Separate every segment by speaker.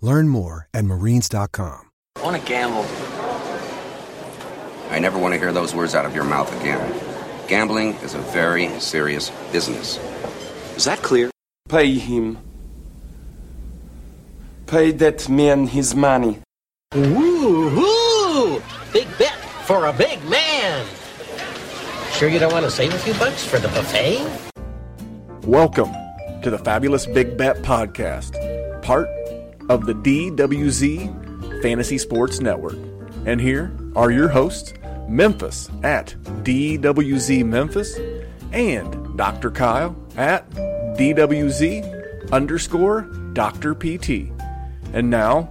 Speaker 1: Learn more at marines.com.
Speaker 2: Want to gamble?
Speaker 3: I never want to hear those words out of your mouth again. Gambling is a very serious business.
Speaker 2: Is that clear?
Speaker 4: Pay him. Pay that man his money.
Speaker 5: Woo-hoo! Big bet for a big man. Sure you don't want to save a few bucks for the buffet?
Speaker 6: Welcome to the Fabulous Big Bet Podcast, part of the DWZ Fantasy Sports Network. And here are your hosts, Memphis at DWZ Memphis and Dr. Kyle at DWZ underscore Dr. PT. And now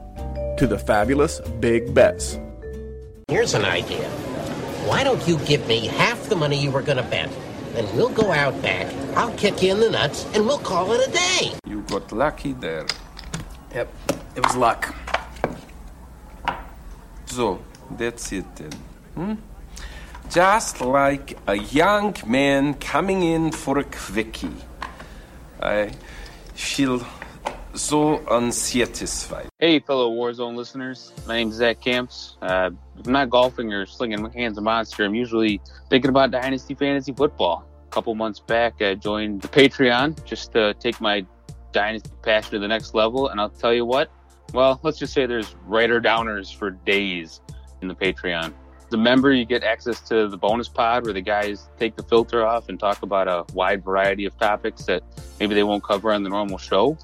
Speaker 6: to the Fabulous Big Bets.
Speaker 5: Here's an idea. Why don't you give me half the money you were going to bet? Then we'll go out back, I'll kick you in the nuts, and we'll call it a day.
Speaker 4: You got lucky there.
Speaker 2: Yep, it was luck.
Speaker 4: So, that's it then. Hmm? Just like a young man coming in for a quickie. I feel so unsatisfied.
Speaker 7: Hey, fellow Warzone listeners. My name's Zach Camps. Uh, if I'm not golfing or slinging hands of monster, I'm usually thinking about Dynasty Fantasy Football. A couple months back, I joined the Patreon just to take my Dynasty passion to the next level. And I'll tell you what, well, let's just say there's writer downers for days in the Patreon. The member, you get access to the bonus pod where the guys take the filter off and talk about a wide variety of topics that maybe they won't cover on the normal show.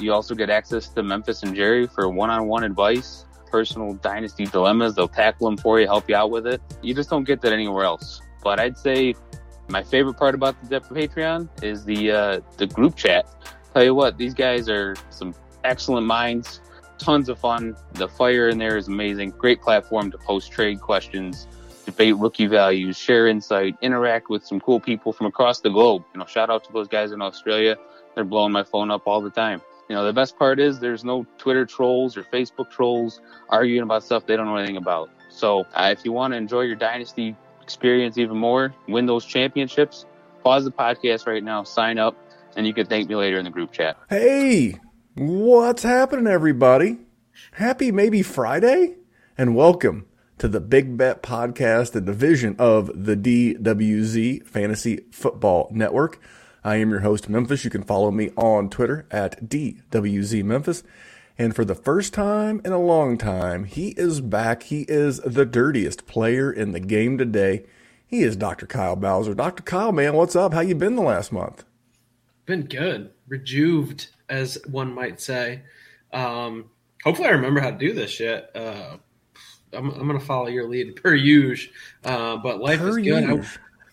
Speaker 7: You also get access to Memphis and Jerry for one-on-one advice, personal dynasty dilemmas. They'll tackle them for you, help you out with it. You just don't get that anywhere else. But I'd say my favorite part about the Patreon is the uh, the group chat. Tell you what, these guys are some excellent minds. Tons of fun. The fire in there is amazing. Great platform to post trade questions, debate rookie values, share insight, interact with some cool people from across the globe. You know, shout out to those guys in Australia. They're blowing my phone up all the time. You know, the best part is there's no Twitter trolls or Facebook trolls arguing about stuff they don't know anything about. So uh, if you want to enjoy your dynasty experience even more, win those championships, pause the podcast right now, sign up, and you can thank me later in the group chat.
Speaker 6: Hey, what's happening, everybody? Happy maybe Friday, and welcome to the Big Bet Podcast, the division of the DWZ Fantasy Football Network. I am your host, Memphis. You can follow me on Twitter at DWZ Memphis. And for the first time in a long time, he is back. He is the dirtiest player in the game today. He is Dr. Kyle Balzer. Dr. Kyle, man, what's up? How you been the last month?
Speaker 8: Been good, rejuved, as one might say. Um, hopefully, I remember how to do this shit. Uh, I'm, I'm going to follow your lead per usual. Uh, but life
Speaker 6: Per
Speaker 8: is good. I-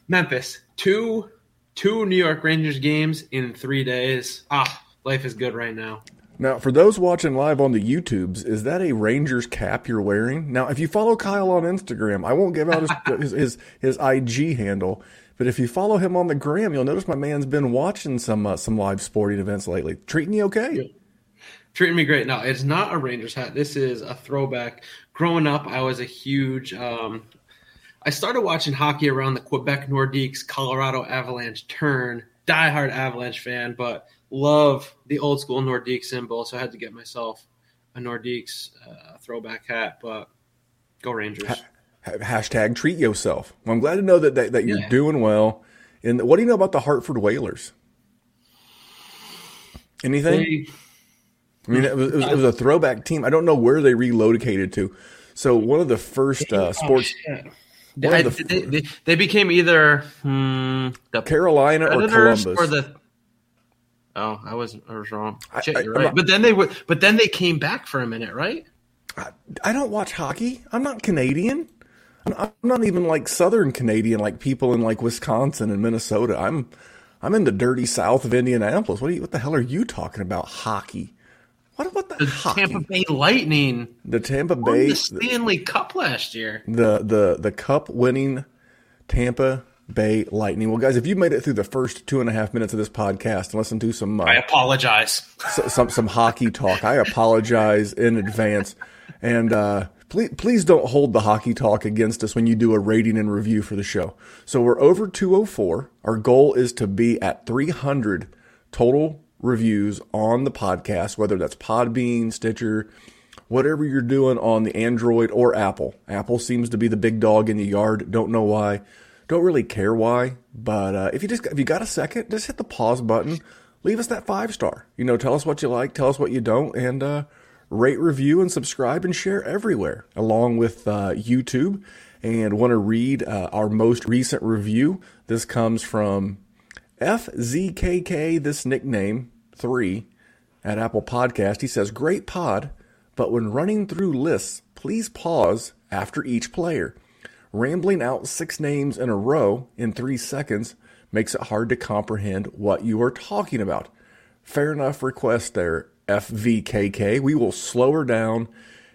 Speaker 8: Memphis, two two New York Rangers games in three days. Ah, life is good right now.
Speaker 6: Now, for those watching live on the YouTubes, is that a Rangers cap you're wearing? Now, if you follow Kyle on Instagram, I won't give out his, his, his, his IG handle, but if you follow him on the gram, you'll notice my man's been watching some uh, some live sporting events lately. Treating you okay?
Speaker 8: treating me great. No, it's not a Rangers hat. This is a throwback. Growing up, I was a huge. Um, I started watching hockey around the Quebec Nordiques, Colorado Avalanche turn. Diehard Avalanche fan, but love the old school Nordique symbol. So I had to get myself a Nordiques uh, throwback hat. But go Rangers.
Speaker 6: Ha- hashtag treat yourself. Well, I'm glad to know that that, that you're
Speaker 8: Yeah.
Speaker 6: doing well. And what do you know about the Hartford Whalers? Anything?
Speaker 8: They-
Speaker 6: I mean, it was, it was, it was a throwback team. I don't know where they relocated to. So one of the first uh,
Speaker 8: Oh,
Speaker 6: sports. One
Speaker 8: I,
Speaker 6: the-
Speaker 8: they, they, they became either hmm, the
Speaker 6: Carolina or Columbus.
Speaker 8: or the. Oh, I was I was wrong. Shit,
Speaker 6: I-
Speaker 8: right.
Speaker 6: not-
Speaker 8: but then they were, but then they came back for a minute, right?
Speaker 6: I don't watch hockey. I'm not Canadian. I'm not even like Southern Canadian, like people in like Wisconsin and Minnesota. I'm I'm in the dirty South of Indianapolis. What are you, what the hell are you talking about? Hockey? What what the,
Speaker 8: The
Speaker 6: hockey?
Speaker 8: Tampa Bay Lightning
Speaker 6: the Tampa Bay
Speaker 8: the Stanley Cup last year.
Speaker 6: the the the cup winning Tampa Bay Lightning. Well, guys, if you made it through the first two and a half minutes of this podcast and listened to some uh,
Speaker 8: I apologize.
Speaker 6: s- some some hockey talk. I apologize in advance, and uh, please please don't hold the hockey talk against us when you do a rating and review for the show. So we're over 204. Our goal is to be at 300 total reviews on the podcast, whether that's Podbean, Stitcher, whatever you're doing on the Android or Apple. Apple seems to be the big dog in the yard. Don't know why. Don't really care why. But uh, if you just if you got a second, just hit the pause button. Leave us that five star. You know, tell us what you like, tell us what you don't, and uh, rate, review, and subscribe and share everywhere, along with uh, YouTube. And want to read uh, our most recent review. This comes from FZKK, this nickname, three, at Apple Podcast. He says, Great pod, but when running through lists, please pause after each player. Rambling out six names in a row in three seconds makes it hard to comprehend what you are talking about. Fair enough request there, FVKK. We will slow her down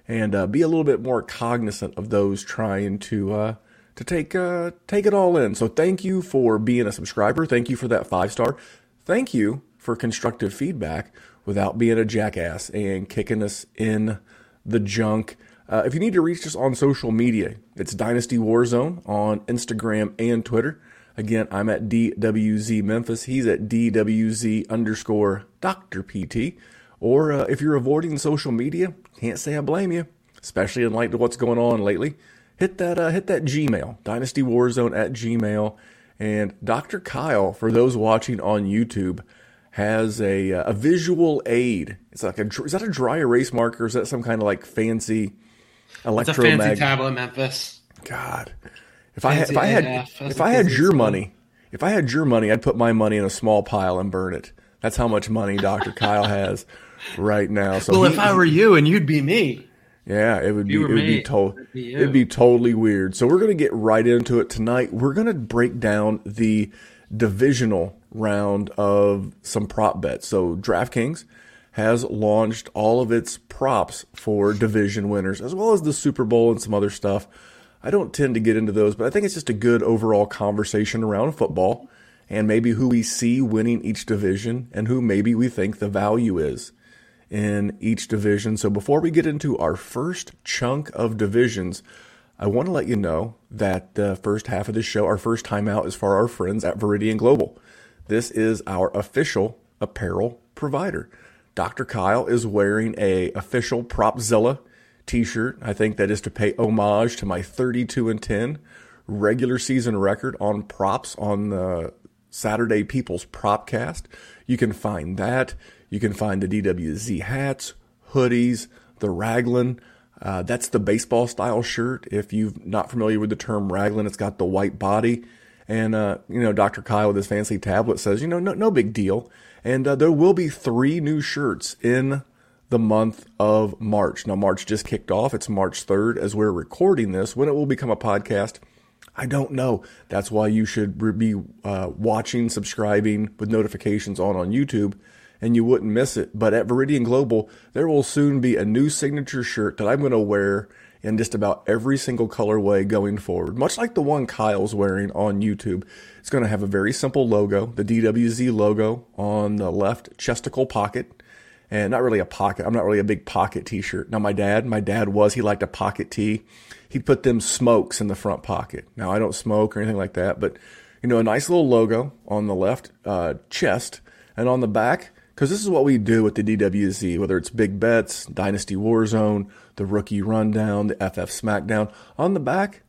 Speaker 6: and uh, be a little bit more cognizant of those trying to uh, to take uh, take it all in. So thank you for being a subscriber. Thank you for that five star. Thank you for constructive feedback without being a jackass and kicking us in the junk. Uh, if you need to reach us on social media, it's Dynasty Warzone on Instagram and Twitter. Again, I'm at DWZ Memphis. He's at DWZ underscore Dr. PT. Or uh, if you're avoiding social media, can't say I blame you, especially in light of what's going on lately. Hit that uh, hit that Gmail, Dynasty Warzone at Gmail. And Dr. Kyle, for those watching on YouTube, has a uh, a visual aid. It's like a is that a dry erase marker? Is that some kind of like fancy
Speaker 8: It's a fancy tablet, Memphis.
Speaker 6: God, if I had, if I had
Speaker 8: AF,
Speaker 6: if I had your
Speaker 8: say.
Speaker 6: money, if I had your money, I'd put my money in a small pile and burn it. That's how much money Dr. Kyle has right now. So
Speaker 8: Well,
Speaker 6: he-
Speaker 8: if I were you and you'd be me,
Speaker 6: yeah, it would be it would be
Speaker 8: me,
Speaker 6: to-
Speaker 8: it'd be you.
Speaker 6: it'd be totally weird. So we're gonna get right into it tonight. We're gonna break down the divisional round of some prop bets. So DraftKings has launched all of its props for division winners, as well as the Super Bowl and some other stuff. I don't tend to get into those, but I think it's just a good overall conversation around football and maybe who we see winning each division and who maybe we think the value is in each division. So before we get into our first chunk of divisions, I want to let you know that the first half of the show, our first time out, is for our friends at Veridian Global. This is our official apparel provider. Dr. Kyle is wearing a official Propzilla t-shirt. I think that is to pay homage to my 32 and 10 regular season record on props on the Saturday People's Propcast. You can find that. You can find the DWZ hats, hoodies, the raglan. Uh, that's the baseball style shirt. If you're not familiar with the term raglan, it's got the white body. And, uh, you know, Dr. Kyle with his fancy tablet says, you know, no, no big deal. And uh, there will be three new shirts in the month of March. Now, March just kicked off. It's March 3rd as we're recording this. When it will become a podcast, I don't know. That's why you should be uh, watching, subscribing with notifications on on YouTube, and you wouldn't miss it. But at Veridian Global, there will soon be a new signature shirt that I'm going to wear in just about every single colorway going forward. Much like the one Kyle's wearing on YouTube. It's going to have a very simple logo, the DWZ logo on the left chesticle pocket and not really a pocket. I'm not really a big pocket t-shirt. Now my dad, my dad was, he liked a pocket tee. He'd put them smokes in the front pocket. Now I don't smoke or anything like that, but you know, a nice little logo on the left uh, chest and on the back, because this is what we do with the DWZ, whether it's big bets, Dynasty Warzone, the rookie rundown, the FF Smackdown. On the back,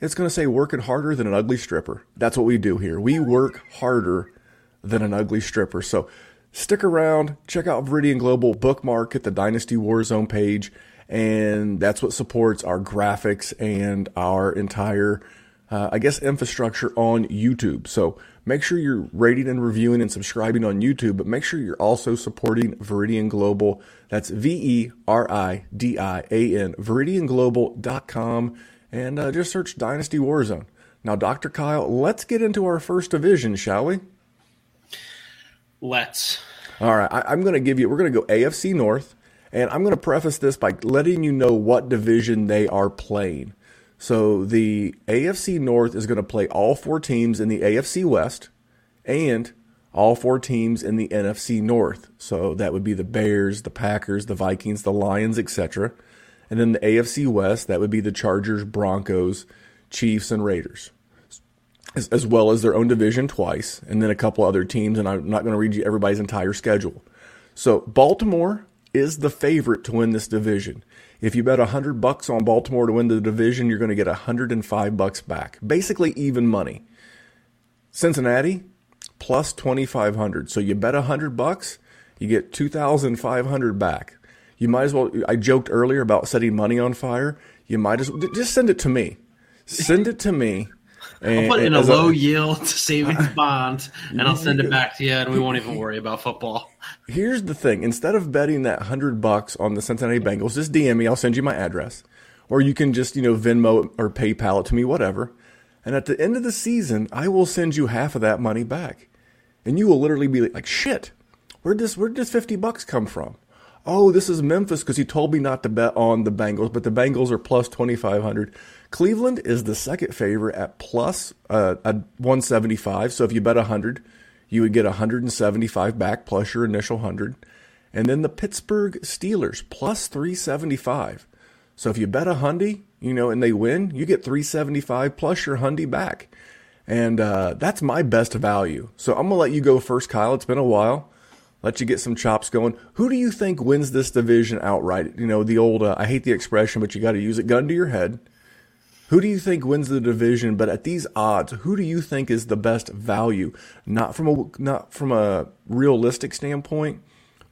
Speaker 6: it's going to say working harder than an ugly stripper. That's what we do here. We work harder than an ugly stripper. So stick around, check out Veridian Global, bookmark at the Dynasty Warzone page, and that's what supports our graphics and our entire uh, I guess, infrastructure on YouTube. So make sure you're rating and reviewing and subscribing on YouTube, but make sure you're also supporting Veridian Global. That's V E R I D I A N, VeridianGlobal.com, and uh, just search Dynasty Warzone. Now, Dr. Kyle, let's get into our first division, shall we?
Speaker 8: Let's.
Speaker 6: All right, I, I'm going to give you, we're going to go AFC North, and I'm going to preface this by letting you know what division they are playing. So the AFC North is going to play all four teams in the AFC West and all four teams in the NFC North. So that would be the Bears, the Packers, the Vikings, the Lions, etc. And then the AFC West, that would be the Chargers, Broncos, Chiefs, and Raiders, as, as well as their own division twice, and then a couple other teams. And I'm not going to read you everybody's entire schedule. So Baltimore is the favorite to win this division. If you bet 100 bucks on Baltimore to win the division, you're going to get 105 bucks back. Basically even money. Cincinnati plus 2500. So you bet 100 bucks, you get 2500 back. You might as well I joked earlier about setting money on fire. You might as well just send it to me. Send it to me.
Speaker 8: And, I'll eh, put in a eh, low a, yield savings bond, and I'll send it back to you, and we won't even worry about football.
Speaker 6: Here's the thing: instead of betting that hundred bucks on the Cincinnati Bengals, just DM me. I'll send you my address, or you can just you know Venmo or PayPal it to me, whatever. And at the end of the season, I will send you half of that money back, and you will literally be like, "Shit, where'd this where'd this fifty bucks come from?" Oh, this is Memphis because he told me not to bet on the Bengals, but the Bengals are plus twenty five hundred. Cleveland is the second favorite at plus uh, at 175. So if you bet 100, you would get 175 back plus your initial 100. And then the Pittsburgh Steelers plus 375. So if you bet a hundy, you know, and they win, you get 375 plus your hundy back. And uh, that's my best value. So I'm going to let you go first, Kyle. It's been a while. Let you get some chops going. Who do you think wins this division outright? You know, the old, uh, I hate the expression, but you got to use it gun to your head. Who do you think wins the division? But at these odds, who do you think is the best value? Not from a not from a realistic standpoint,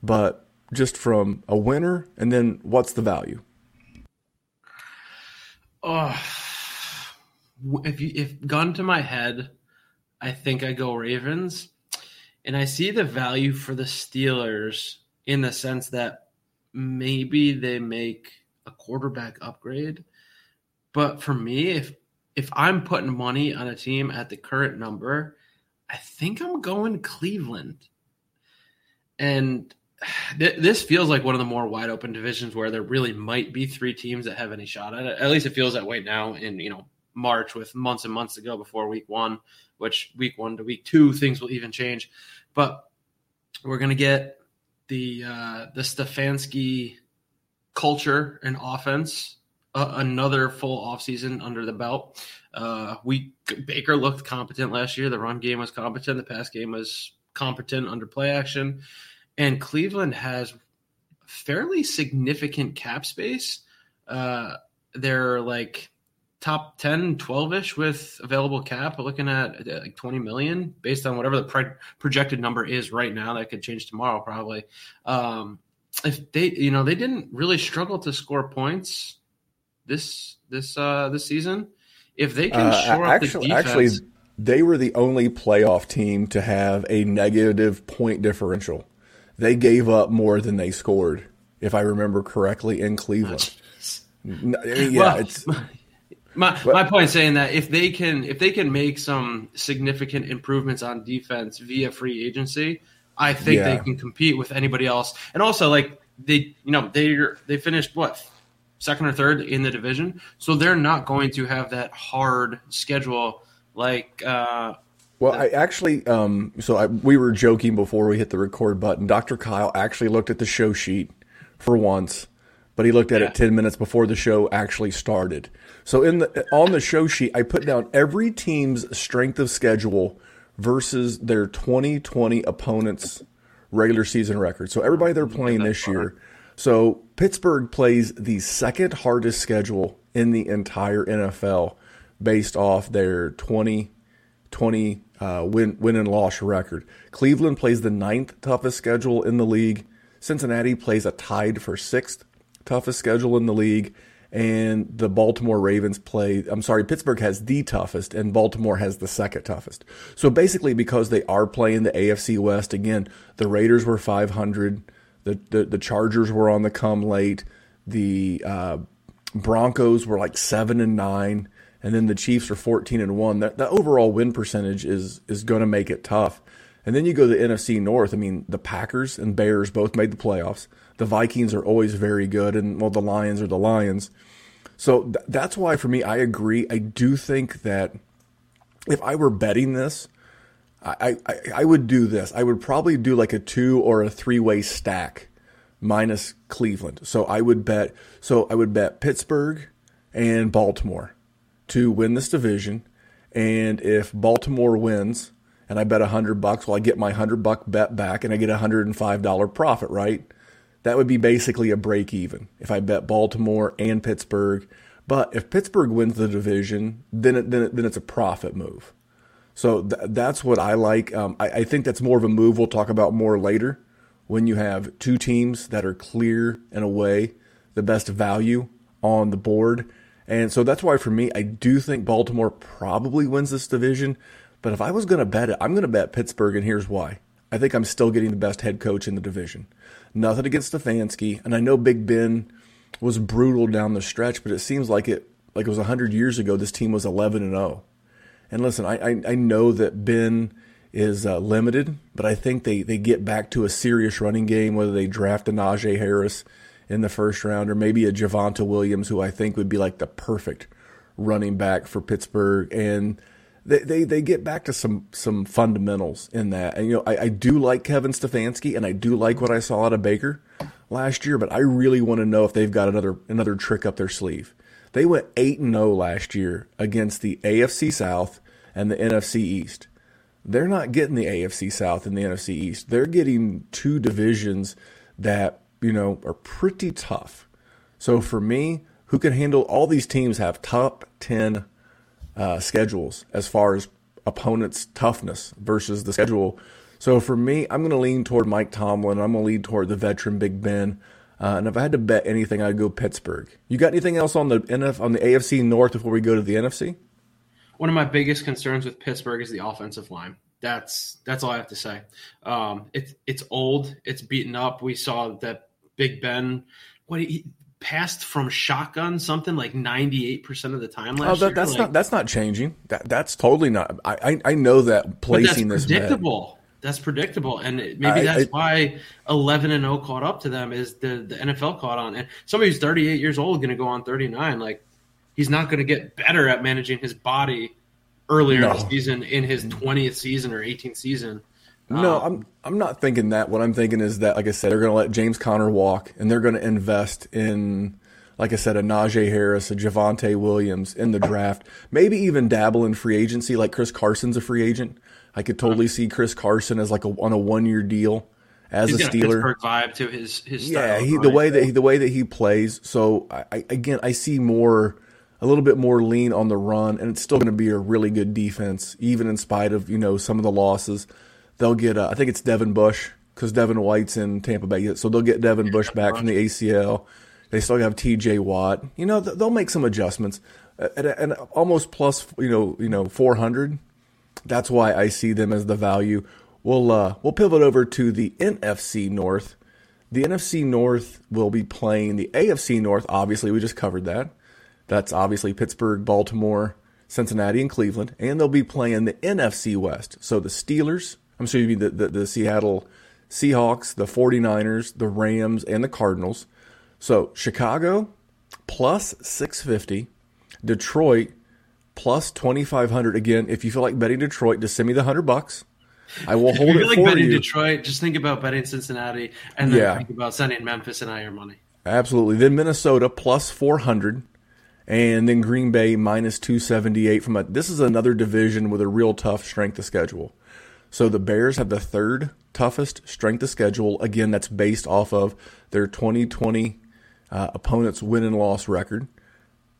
Speaker 6: but just from a winner. And then what's the value?
Speaker 8: Oh, if you if gun to my head, I think I go Ravens, and I see the value for the Steelers in the sense that maybe they make a quarterback upgrade but for me, if if I'm putting money on a team at the current number, I think I'm going Cleveland. And th- this feels like one of the more wide open divisions where there really might be three teams that have any shot at it. At least it feels that way now in, you know, March with months and months to go before week one, which week one to week two, things will even change. But we're going to get the, uh, the Stefanski culture and offense another full offseason under the belt. Uh, we Baker looked competent last year. The run game was competent. The pass game was competent under play action, and Cleveland has fairly significant cap space. Uh, they're like top 10 12ish with available cap looking at uh, like 20 million based on whatever the pro- projected number is right now that could change tomorrow probably um, if they you know they didn't really struggle to score points this this uh this season. If they can uh, shore
Speaker 6: actually,
Speaker 8: up the defense,
Speaker 6: actually, they were the only playoff team to have a negative point differential. They gave up more than they scored, if I remember correctly, in Cleveland.
Speaker 8: yeah, well, it's. My, my point saying that if they can if they can make some significant improvements on defense via free agency, I think yeah. they can compete with anybody else. And also, like they, you know, they they finished what second or third in the division. So they're not going to have that hard schedule like. Uh,
Speaker 6: well, I actually, um, so I, we were joking before we hit the record button. Dr. Kyle actually looked at the show sheet for once, but he looked at yeah. it 10 minutes before the show actually started. So in the on the show sheet, I put down every team's strength of schedule versus their 2020 opponents' regular season record. So everybody they're playing this year so Pittsburgh plays the second hardest schedule in the entire NFL based off their 20 20 uh, win win and loss record. Cleveland plays the ninth toughest schedule in the league. Cincinnati plays a tied for sixth toughest schedule in the league, and the Baltimore Ravens play. I'm sorry, Pittsburgh has the toughest, and Baltimore has the second toughest. So basically, because they are playing the AFC West again, the Raiders were 500, the the, the Chargers were on the come late, the uh, Broncos were like seven and nine, and then the Chiefs are 14 and one. That that overall win percentage is is going to make it tough. And then you go to the NFC North. I mean, the Packers and Bears both made the playoffs. The Vikings are always very good, and well, the Lions are the Lions. So th- that's why, for me, I agree. I do think that if I were betting this, I, I, I would do this. I would probably do like a two or a three way stack minus Cleveland. So I would bet. So I would bet Pittsburgh and Baltimore to win this division. And if Baltimore wins, and I bet a hundred bucks, well, I get my hundred buck bet back, and I get a hundred and five dollar profit. Right? That would be basically a break even if I bet Baltimore and Pittsburgh. But if Pittsburgh wins the division, then it, then, it, then it's a profit move. So th- that's what I like. Um, I, I think that's more of a move we'll talk about more later when you have two teams that are clear in a way the best value on the board. And so that's why for me, I do think Baltimore probably wins this division. But if I was going to bet it, I'm going to bet Pittsburgh, and here's why. I think I'm still getting the best head coach in the division. Nothing against Stefanski, and I know Big Ben was brutal down the stretch, but it seems like it like it was 100 years ago this team was 11 and 0. And listen, I, I, I know that Ben is uh, limited, but I think they, they get back to a serious running game, whether they draft a Najee Harris in the first round or maybe a Javonte Williams, who I think would be like the perfect running back for Pittsburgh. And they, they, they get back to some some fundamentals in that. And you know, I, I do like Kevin Stefanski and I do like what I saw out of Baker last year, but I really want to know if they've got another another trick up their sleeve. They went 8 and 0 last year against the AFC South and the NFC East. They're not getting the AFC South and the NFC East. They're getting two divisions that, you know, are pretty tough. So for me, who can handle all these teams have top 10 uh, schedules as far as opponents' toughness versus the schedule. So for me, I'm going to lean toward Mike Tomlin. I'm going to lean toward the veteran Big Ben. Uh, and if I had to bet anything, I'd go Pittsburgh. You got anything else on the NF on the AFC North before we go to the NFC?
Speaker 8: One of my biggest concerns with Pittsburgh is the offensive line. That's that's all I have to say. Um, it's it's old. It's beaten up. We saw that Big Ben. What he, passed from shotgun something like 98% of the time last
Speaker 6: oh, that,
Speaker 8: year.
Speaker 6: That's
Speaker 8: like,
Speaker 6: not that's not changing. That that's totally not. I I, I know that placing this bet-
Speaker 8: predictable. That's predictable, and maybe
Speaker 6: I-
Speaker 8: that's
Speaker 6: I-
Speaker 8: why 11 and 0 caught up to them. Is the the NFL caught on, and somebody who's 38 years old going to go on 39. Like he's not going to get better at managing his body earlier in the season in his 20th season or 18th season.
Speaker 6: No,
Speaker 8: Um,
Speaker 6: I'm I'm not thinking that. What I'm thinking is that, like I said, they're going to let James Conner walk, and they're going to invest in, like I said, a Najee Harris, a Javonte Williams in the draft. Maybe even dabble in free agency, like Chris Carson's a free agent. I could totally see Chris Carson as like a on a one year deal as
Speaker 8: he's
Speaker 6: a
Speaker 8: got a
Speaker 6: Steeler.
Speaker 8: Vibe to his his style.
Speaker 6: Yeah, he, the way that he, the way that he plays. So I, I, again, I see more, a little bit more lean on the run, and it's still going to be a really good defense, even in spite of you know some of the losses. They'll get, uh, I think it's Devin Bush because Devin White's in Tampa Bay, so they'll get Devin Bush back from the ACL. They still have T.J. Watt. You know, they'll make some adjustments, and, and almost plus, you know, you know, four hundred. That's why I see them as the value. We'll uh, we'll pivot over to the NFC North. The NFC North will be playing the AFC North. Obviously, we just covered that. That's obviously Pittsburgh, Baltimore, Cincinnati, and Cleveland, and they'll be playing the NFC West. So the Steelers, I'm sorry, the, the, the Seattle Seahawks, the 49ers, the Rams, and the Cardinals. So Chicago plus 650, Detroit plus 2500. Again, if you feel like betting Detroit, just send me the 100 bucks. I will hold it.
Speaker 8: If
Speaker 6: hold
Speaker 8: you
Speaker 6: it
Speaker 8: feel like
Speaker 6: for
Speaker 8: betting
Speaker 6: you.
Speaker 8: Detroit, just think about betting Cincinnati, and then
Speaker 6: Yeah.
Speaker 8: think about sending Memphis and your money.
Speaker 6: Absolutely. Then Minnesota plus 400 and then Green Bay minus 278 from a this is another division with a real tough strength of schedule. So the Bears have the third toughest strength of schedule. Again, that's based off of their 2020 uh, opponent's win and loss record.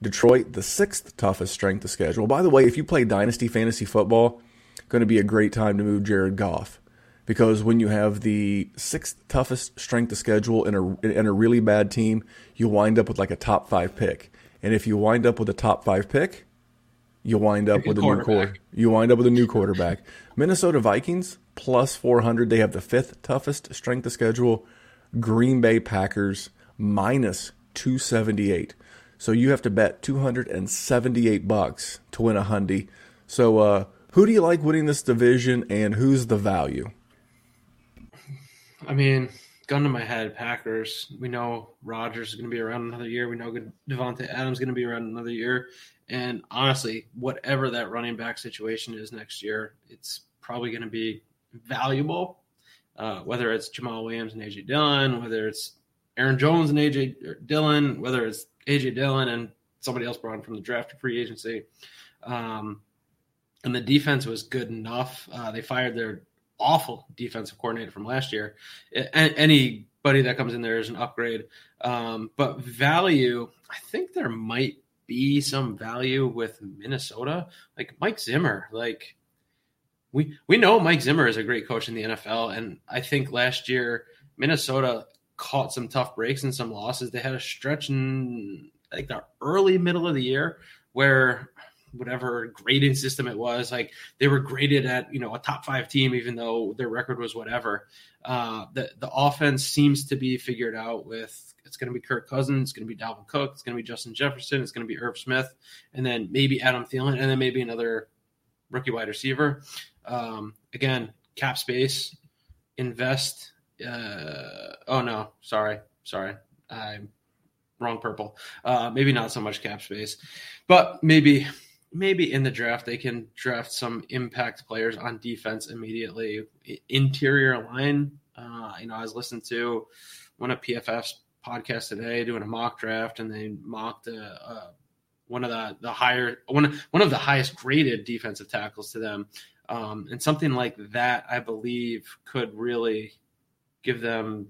Speaker 6: Detroit, the sixth toughest strength of schedule. By the way, if you play Dynasty Fantasy Football, going to be a great time to move Jared Goff because when you have the sixth toughest strength of schedule in a in a really bad team, you wind up with like a top five pick. And if you wind up with a top five pick, you wind up with a new quarter. You wind up with a new quarterback. Minnesota Vikings plus 400. They have the fifth toughest strength of schedule. Green Bay Packers minus 278. So you have to bet 278 bucks to win a hundy. So uh, who do you like winning this division, and who's the value?
Speaker 8: I mean, gun to my head, Packers. We know Rodgers is going to be around another year. We know Davante Adams is going to be around another year. And honestly, whatever that running back situation is next year, it's probably going to be valuable. Uh, whether it's Jamaal Williams and AJ Dillon, whether it's Aaron Jones and AJ Dillon, whether it's AJ Dillon and somebody else brought in from the draft free agency. Um, and the defense was good enough. Uh, they fired their awful defensive coordinator from last year. Anybody that comes in there is an upgrade. Um, but value, I think there might be some value with Minnesota. Like Mike Zimmer, like we we know Mike Zimmer is a great coach in the NFL, and I think last year Minnesota caught some tough breaks and some losses. They had a stretch in like the early middle of the year where whatever grading system it was, like they were graded at you know a top five team, even though their record was whatever. Uh, the the offense seems to be figured out with it's going to be Kirk Cousins, it's going to be Dalvin Cook, it's going to be Justin Jefferson, it's going to be Irv Smith, and then maybe Adam Thielen, and then maybe another rookie wide receiver. Um, again, cap space, invest. Uh, oh no, sorry, sorry, I'm wrong. Purple. Uh, maybe not so much cap space, but maybe maybe in the draft they can draft some impact players on defense immediately. Interior line. Uh, you know, I was listening to one of PFF's podcasts today doing a mock draft, and they mocked a, a one of the the higher one one of the highest graded defensive tackles to them, um, and something like that I believe could really give them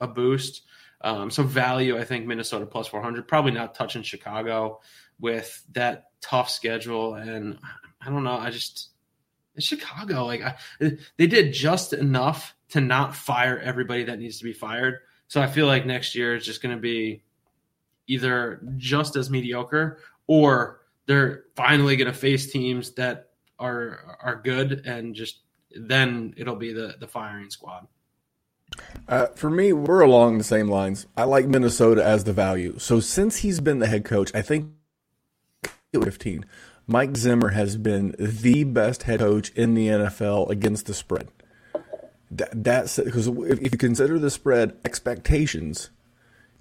Speaker 8: a boost. Um, so value, I think Minnesota plus four hundred, probably not touching Chicago with that tough schedule, and I don't know, I just it's Chicago like I, they did just enough to not fire everybody that needs to be fired. So I feel like next year is just going to be either just as mediocre or they're finally going to face teams that are are good and just then it'll be the the firing squad.
Speaker 6: Uh, for me, we're along the same lines. I like Minnesota as the value. So since he's been the head coach, I think 15, Mike Zimmer has been the best head coach in the NFL against the spread. That, that's because if, if you consider the spread expectations,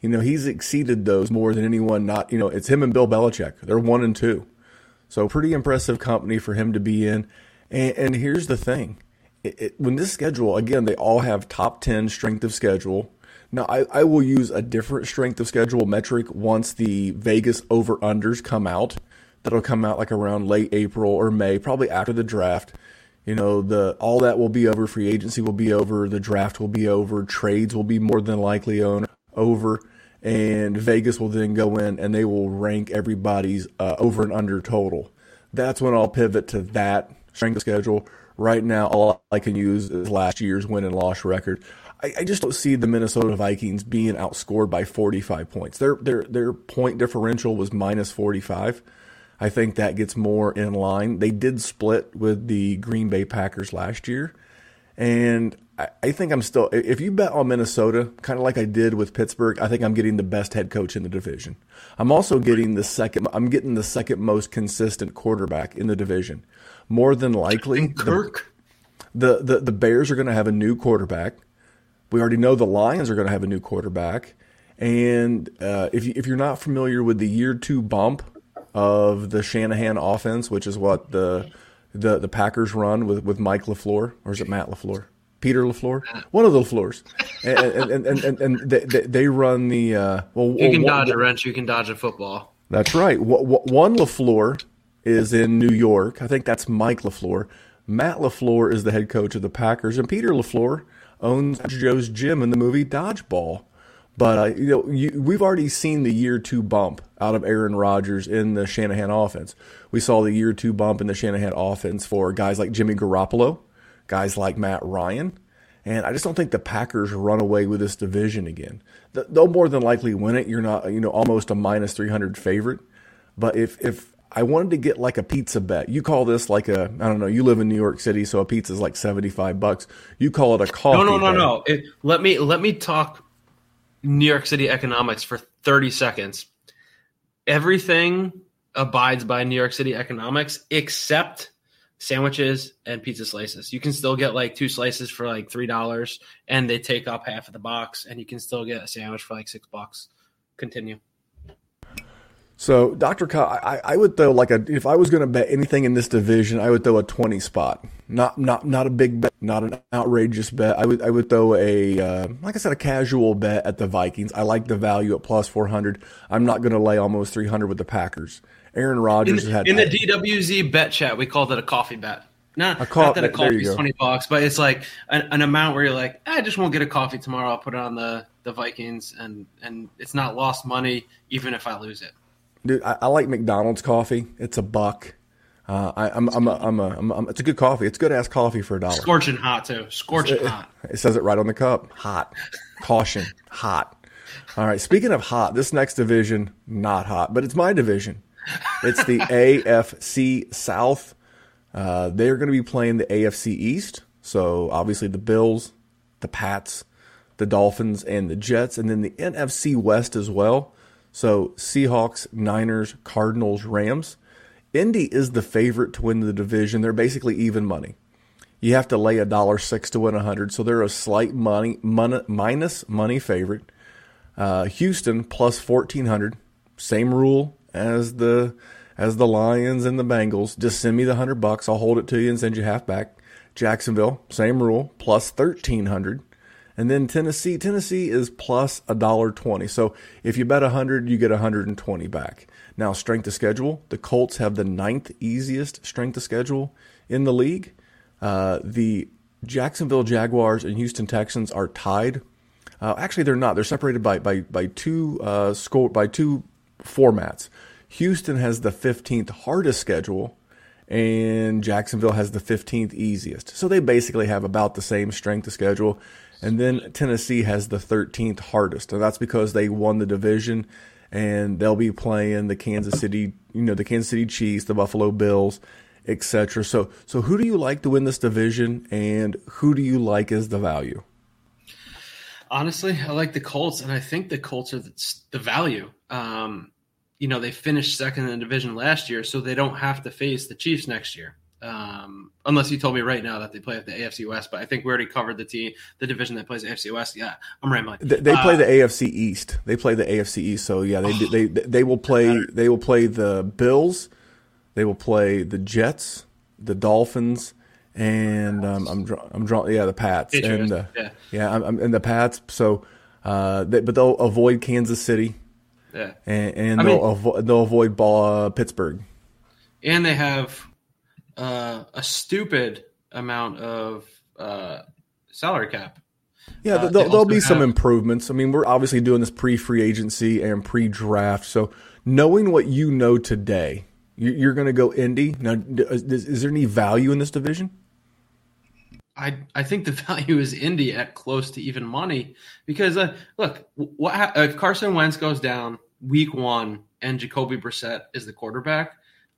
Speaker 6: you know he's exceeded those more than anyone. Not you know it's him and Bill Belichick. They're one and two, so pretty impressive company for him to be in. And, and here's the thing: it, it, when this schedule again, they all have top ten strength of schedule. Now I, I will use a different strength of schedule metric once the Vegas over unders come out. That'll come out like around late April or May, probably after the draft. You know, the all that will be over. Free agency will be over. The draft will be over. Trades will be more than likely on, over. And Vegas will then go in and they will rank everybody's uh, over and under total. That's when I'll pivot to that strength of schedule. Right now, all I can use is last year's win and loss record. I, I just don't see the Minnesota Vikings being outscored by 45 points. Their their their point differential was minus 45. I think that gets more in line. They did split with the Green Bay Packers last year. And I, I think I'm still, if you bet on Minnesota, kind of like I did with Pittsburgh, I think I'm getting the best head coach in the division. I'm also getting the second, I'm getting the second most consistent quarterback in the division. More than likely,
Speaker 8: Kirk.
Speaker 6: The, the, the, the Bears are going to have a new quarterback. We already know the Lions are going to have a new quarterback. And uh, if, you, if you're not familiar with the year two bump, of the Shanahan offense, which is what the the the Packers run with with Mike LaFleur, or is it Matt LaFleur? Peter LaFleur, one of the LaFleurs, and and and, and, and they, they run the uh, well.
Speaker 8: You can
Speaker 6: one,
Speaker 8: dodge a wrench. You can dodge a football.
Speaker 6: That's right. One LaFleur is in New York. I think that's Mike LaFleur. Matt LaFleur is the head coach of the Packers, and Peter LaFleur owns Joe's Gym in the movie Dodgeball. But uh, you know, you, we've already seen the year two bump out of Aaron Rodgers in the Shanahan offense. We saw the year two bump in the Shanahan offense for guys like Jimmy Garoppolo, guys like Matt Ryan, and I just don't think the Packers run away with this division again. They'll more than likely win it. You're not, you know, almost a minus three hundred favorite. But if if I wanted to get like a pizza bet, you call this like a I don't know. You live in New York City, so a pizza is like seventy five bucks. You call it a coffee.
Speaker 8: No, no, no,
Speaker 6: bet.
Speaker 8: no. It, let me let me talk New York City economics for 30 seconds. Everything abides by New York City economics except sandwiches and pizza slices. You can still get like two slices for like three dollars, and they take up half of the box, and you can still get a sandwich for like six bucks. Continue.
Speaker 6: So, Doctor Kyle, I, I would throw like a if I was going to bet anything in this division, I would throw a twenty spot. Not not not a big bet, not an outrageous bet. I would I would throw a uh, like I said a casual bet at the Vikings. I like the value at plus four hundred. I'm not going to lay almost three hundred with the Packers. Aaron
Speaker 8: In,
Speaker 6: Rodgers has had
Speaker 8: in the DWZ bet chat, we called it a coffee bet. Not,
Speaker 6: A co-
Speaker 8: not that a coffee is twenty bucks, but it's like an, an amount where you're like, I just won't get a coffee tomorrow. I'll put it on the the Vikings, and and it's not lost money even if I lose it.
Speaker 6: Dude, I, I like McDonald's coffee. It's a buck. Uh, I, I'm, I'm, a, I'm, a, I'm, a, I'm, it's a good coffee. It's good ass coffee for a dollar.
Speaker 8: Scorching hot too. Scorching hot.
Speaker 6: It says it right on the cup. Hot. Caution. Hot. All right. Speaking of hot, this next division, not hot, but it's my division. It's the AFC South. Uh, they're going to be playing the AFC East. So obviously the Bills, the Pats, the Dolphins, and the Jets, and then the NFC West as well. So Seahawks, Niners, Cardinals, Rams. Indy is the favorite to win the division. They're basically even money. You have to lay a dollar six to win a hundred, so they're a slight money, minus money favorite. Uh, Houston plus fourteen hundred, same rule as the as the Lions and the Bengals. Just send me the hundred bucks, I'll hold it to you and send you half back. Jacksonville, same rule, plus thirteen hundred. And then Tennessee, Tennessee is plus a dollar twenty. So if you bet hundred, you get hundred and twenty back. Now strength of schedule, the Colts have the ninth easiest strength of schedule in the league. Uh, the Jacksonville Jaguars and Houston Texans are tied. Uh, actually, they're not. They're separated by by by two uh, score by two formats. Houston has the 15th hardest schedule, and Jacksonville has the 15th easiest. So they basically have about the same strength of schedule. And then Tennessee has the 13th hardest, and that's because they won the division, and they'll be playing the Kansas City, you know, the Kansas City Chiefs, the Buffalo Bills, etc. So, so who do you like to win this division, and who do you like as the value?
Speaker 8: Honestly, I like the Colts, and I think the Colts are the, the value. Um, you know, they finished second in the division last year, so they don't have to face the Chiefs next year. Um, unless you told me right now that they play at the AFC West, but I think we already covered the team, the division that plays AFC West. Yeah, I'm rambling.
Speaker 6: They, they play
Speaker 8: Uh,
Speaker 6: the AFC East. They play the AFC East. So yeah, they they they will play. They will play the Bills. They will play the Jets, the Dolphins, and um, I'm draw, I'm drawing yeah the Pats and uh,
Speaker 8: yeah.
Speaker 6: yeah I'm, I'm and the Pats. So uh, they, but they'll avoid Kansas City
Speaker 8: Yeah,
Speaker 6: and, and they'll
Speaker 8: mean-
Speaker 6: avoid they'll avoid ball, uh, Pittsburgh.
Speaker 8: and they have uh, a stupid amount of uh, salary cap.
Speaker 6: Yeah,
Speaker 8: Uh,
Speaker 6: there'll,
Speaker 8: they
Speaker 6: there'll
Speaker 8: also
Speaker 6: be some improvements. I mean, we're obviously doing this pre-free agency and pre-draft. So knowing what you know today, you- you're going to go Indy. Now, is, is there any value in this division?
Speaker 8: I I think the value is Indy at close to even money because uh, look, what ha- uh, Carson Wentz goes down week one and Jacoby Brissett is the quarterback.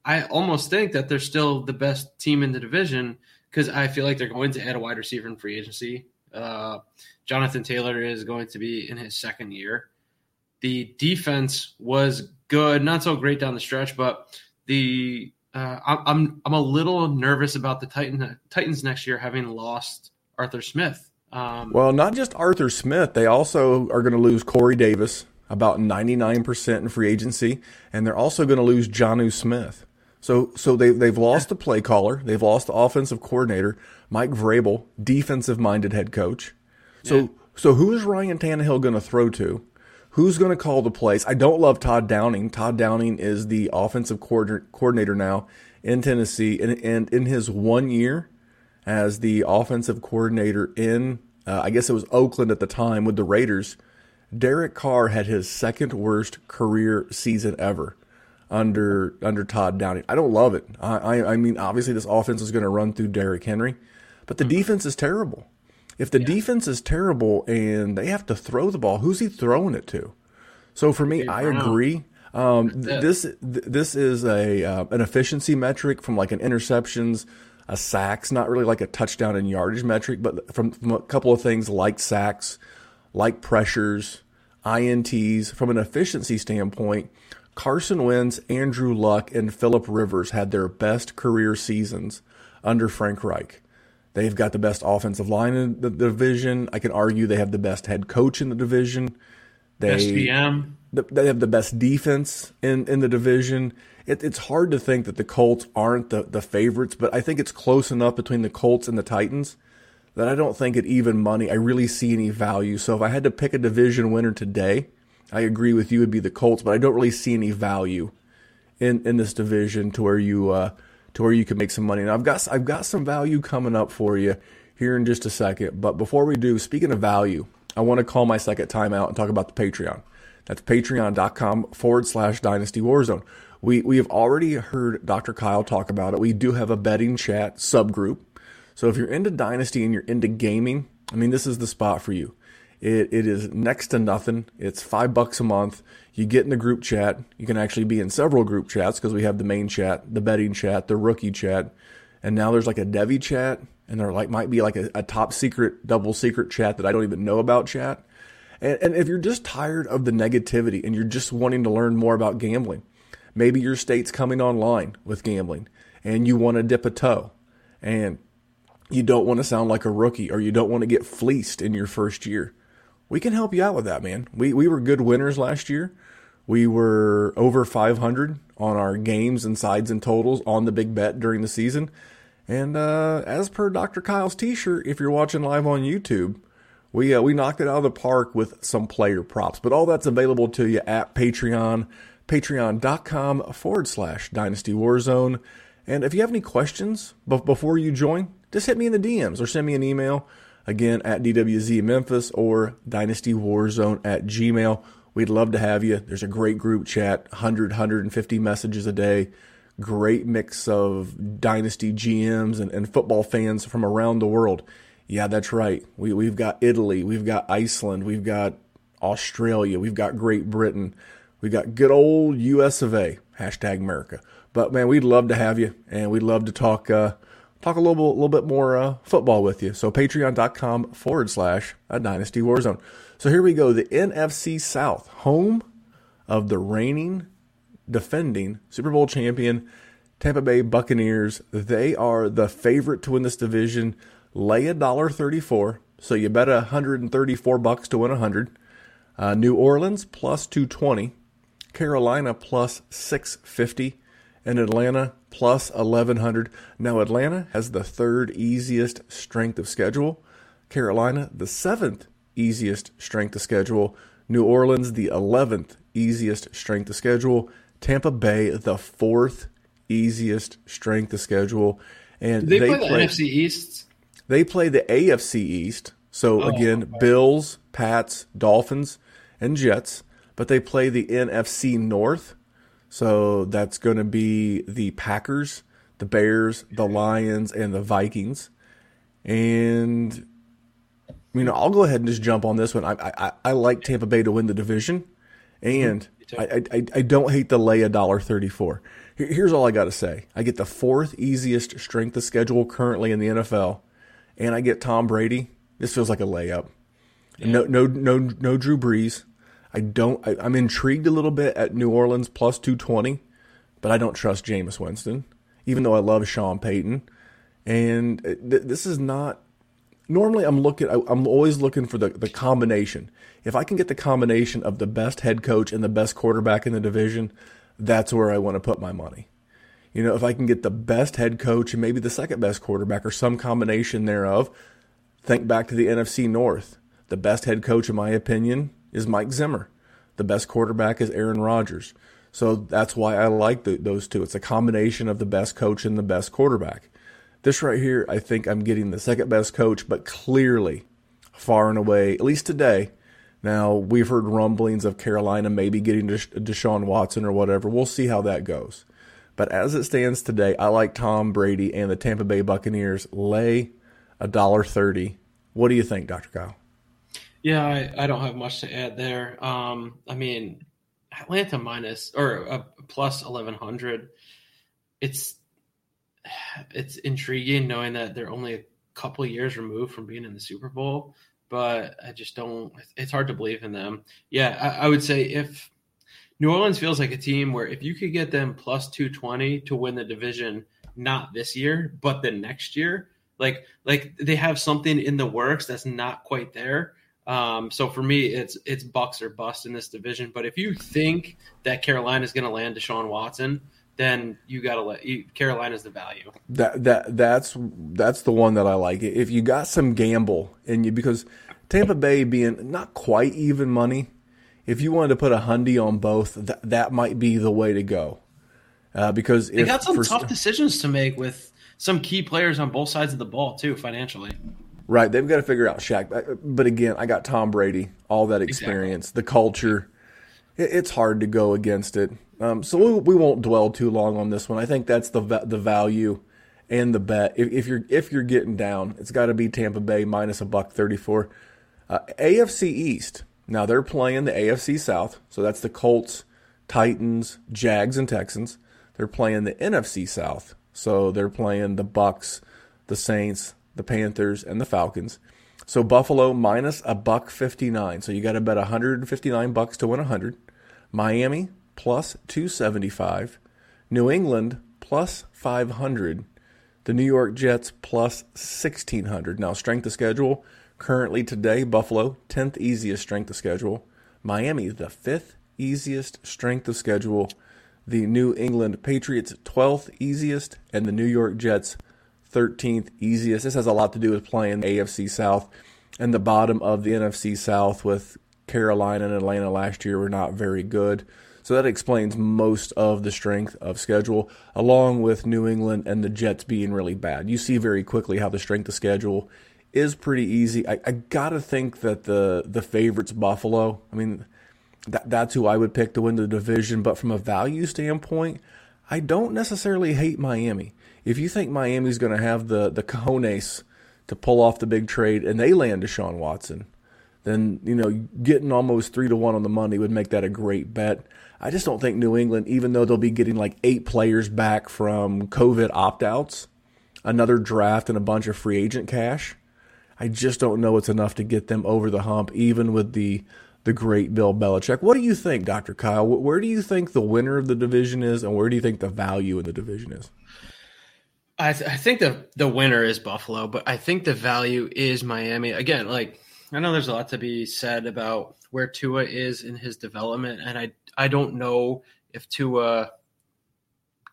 Speaker 8: I almost think that they're still the best team in the division because I feel like they're going to add a wide receiver in free agency. Uh, Jonathan Taylor is going to be in his second year. The defense was good, not so great down the stretch, but the uh, I'm I'm a little nervous about the Titan, Titans next year having lost Arthur Smith. Um,
Speaker 6: Well, not just Arthur Smith. They also are going to lose Corey Davis, about 99% in free agency, and they're also going to lose Jonnu Smith. So, so they they've lost the play caller, they've lost the offensive coordinator, Mike Vrabel, defensive-minded head coach. So, so who is Ryan Tannehill going to throw to? Who's going to call the plays? I don't love Todd Downing. Todd Downing is the offensive coordinator, coordinator now in Tennessee, and, and in his one year as the offensive coordinator in, uh, I guess it was Oakland at the time with the Raiders, Derek Carr had his second worst career season ever under under Todd Downing. I don't love it. I I, I mean, obviously this offense is going to run through Derrick Henry, but the defense is terrible. If the defense is terrible and they have to throw the ball, who's he throwing it to? So for me, I agree. Um, th- this th- this is a uh, an efficiency metric from like an interceptions, a sacks, not really like a touchdown and yardage metric, but from, from a couple of things like sacks, like pressures, ints. From an efficiency standpoint, Carson Wentz, Andrew Luck, and Philip Rivers had their best career seasons under Frank Reich. They've got the best offensive line in the division. I can argue they have the best head coach in the division. They. They have the best defense in, in the division. It, it's hard to think that the Colts aren't the, the favorites, but I think it's close enough between the Colts and the Titans that I don't think at even money I really see any value. So if I had to pick a division winner today, I agree with you, it'd be the Colts, but I don't really see any value in, in this division to where you uh, to where you can make some money. And I've got I've got some value coming up for you here in just a second. But before we do, speaking of value, I want to call my second timeout and talk about the Patreon. That's patreon.com forward slash dynasty warzone. We we have already heard Dr. Kyle talk about it. We do have a betting chat subgroup. So if you're into dynasty and you're into gaming, I mean this is the spot for you. It, it is next to nothing. It's five bucks a month. You get in the group chat. You can actually be in several group chats because we have the main chat, the betting chat, the rookie chat, and now there's like a Devy chat, and there like might be like a, a top secret, double secret chat that I don't even know about chat. And, and if you're just tired of the negativity and you're just wanting to learn more about gambling, maybe your state's coming online with gambling and you want to dip a toe and you don't want to sound like a rookie or you don't want to get fleeced in your first year we can help you out with that, man. We we were good winners last year. We were over 500 on our games and sides and totals on the big bet during the season. And uh, as per Dr. Kyle's T-shirt, if you're watching live on YouTube, we uh, we knocked it out of the park with some player props. But all that's available to you at Patreon, patreon.com forward slash Dynasty Warzone. And if you have any questions before you join, just hit me in the DMs or send me an email. Again, at DWZ Memphis or Dynasty Warzone at Gmail. We'd love to have you. There's a great group chat, 100, 150 messages a day. Great mix of Dynasty GMs and, and football fans from around the world. Yeah, that's right. We, we've got Italy, we've got Iceland, we've got Australia, we've got Great Britain, we've got good old US of A, hashtag America. But man, we'd love to have you, and we'd love to talk uh, talk a little, little bit more uh, football with you. So patreon.com forward slash dynasty warzone. So here we go. The NFC South, home of the reigning, defending Super Bowl champion Tampa Bay Buccaneers. They are the favorite to win this division. Lay a dollar thirty-four. So you bet a hundred and thirty-four bucks to win a hundred. Uh, New Orleans plus two twenty. Carolina plus six fifty and Atlanta plus 1100. Now, Atlanta has the third easiest strength of schedule, Carolina, the seventh easiest strength of schedule, New Orleans, the 11th easiest strength of schedule, Tampa Bay, the fourth easiest strength of schedule. And
Speaker 8: they, they, play the play, NFC East.
Speaker 6: They play the AFC East. So oh, again, okay. Bills, Pats, Dolphins, and Jets. But they play the NFC North. So that's going to be the Packers, the Bears, the Lions, and the Vikings. And you know, I'll go ahead and just jump on this one. I I, I like Tampa Bay to win the division, and I, I I don't hate the lay a dollar thirty four. Here's all I got to say: I get the fourth easiest strength of schedule currently in the NFL, and I get Tom Brady. This feels like a layup. Yeah. No no no no Drew Brees. I don't. I, am intrigued a little bit at New Orleans plus 220, but I don't trust Jameis Winston, even though I love Sean Payton. And uh, th- this is not. Normally, I'm looking. I, I'm always looking for the the combination. If I can get the combination of the best head coach and the best quarterback in the division, that's where I want to put my money. You know, if I can get the best head coach and maybe the second best quarterback or some combination thereof, think back to the NFC North. The best head coach, in my opinion, is Mike Zimmer. The best quarterback is Aaron Rodgers. So that's why I like the, those two. It's a combination of the best coach and the best quarterback. This right here, I think I'm getting the second best coach, but clearly, far and away, at least today. Now, we've heard rumblings of Carolina maybe getting Deshaun Watson or whatever. We'll see how that goes. But as it stands today, I like Tom Brady and the Tampa Bay Buccaneers lay a dollar thirty. What do you think, Dr. Kyle?
Speaker 8: Yeah, I, I don't have much to add there. Um, I mean, Atlanta minus or uh, plus eleven hundred. It's it's intriguing knowing that they're only a couple years removed from being in the Super Bowl, but I just don't. It's hard to believe in them. Yeah, I, I would say if New Orleans feels like a team where if you could get them plus two twenty to win the division, not this year, but the next year, like like they have something in the works that's not quite there. Um, so for me, it's it's Bucs or bust in this division. But if you think that Carolina is going to land Deshaun Watson, then you got to let you, Carolina's the value.
Speaker 6: That that that's that's the one that I like. If you got some gamble in you, because Tampa Bay being not quite even money, if you wanted to put a hundy on both, that that might be the way to go. Uh, because
Speaker 8: they got some for, tough decisions to make with some key players on both sides of the ball too, financially.
Speaker 6: Right, they've got to figure out Shaq. But again, I got Tom Brady, all that experience, exactly. the culture. it's hard to go against it. Um, so we, we, won't dwell too long on this one. I think that's the the value and the bet. If, if you're if you're getting down, it's got to be Tampa Bay minus a buck thirty four. Uh, AFC East. Now they're playing the AFC South, so that's the Colts, Titans, Jags, and Texans. They're playing the NFC South, so they're playing the Bucs, the Saints, the Panthers, and the Falcons. So Buffalo minus a buck fifty nine. So you got to bet one hundred and fifty nine bucks to win hundred. Miami plus 275, New England plus 500, the New York Jets plus 1600. Now, strength of schedule currently today, Buffalo, 10th easiest strength of schedule, Miami, the fifth easiest strength of schedule, the New England Patriots, 12th easiest, and the New York Jets, 13th easiest. This has a lot to do with playing AFC South and the bottom of the NFC South with Carolina and Atlanta last year were not very good. So that explains most of the strength of schedule, along with New England and the Jets being really bad. You see very quickly how the strength of schedule is pretty easy. I, I gotta think that the the favorites Buffalo. I mean, that, that's who I would pick to win the division. But from a value standpoint, I don't necessarily hate Miami. If you think Miami's going to have the the cojones to pull off the big trade and they land Deshaun Watson, then you know getting almost three to one on the money would make that a great bet. I just don't think New England, even though they'll be getting like eight players back from COVID opt outs, another draft, and a bunch of free agent cash, I just don't know it's enough to get them over the hump, even with the the great Bill Belichick. What do you think, Dr. Kyle? Where do you think the winner of the division is, and where do you think the value in the division is?
Speaker 8: I, th- I think the the winner is Buffalo, but I think the value is Miami. Again, like I know there's a lot to be said about where Tua is in his development, and I I don't know if Tua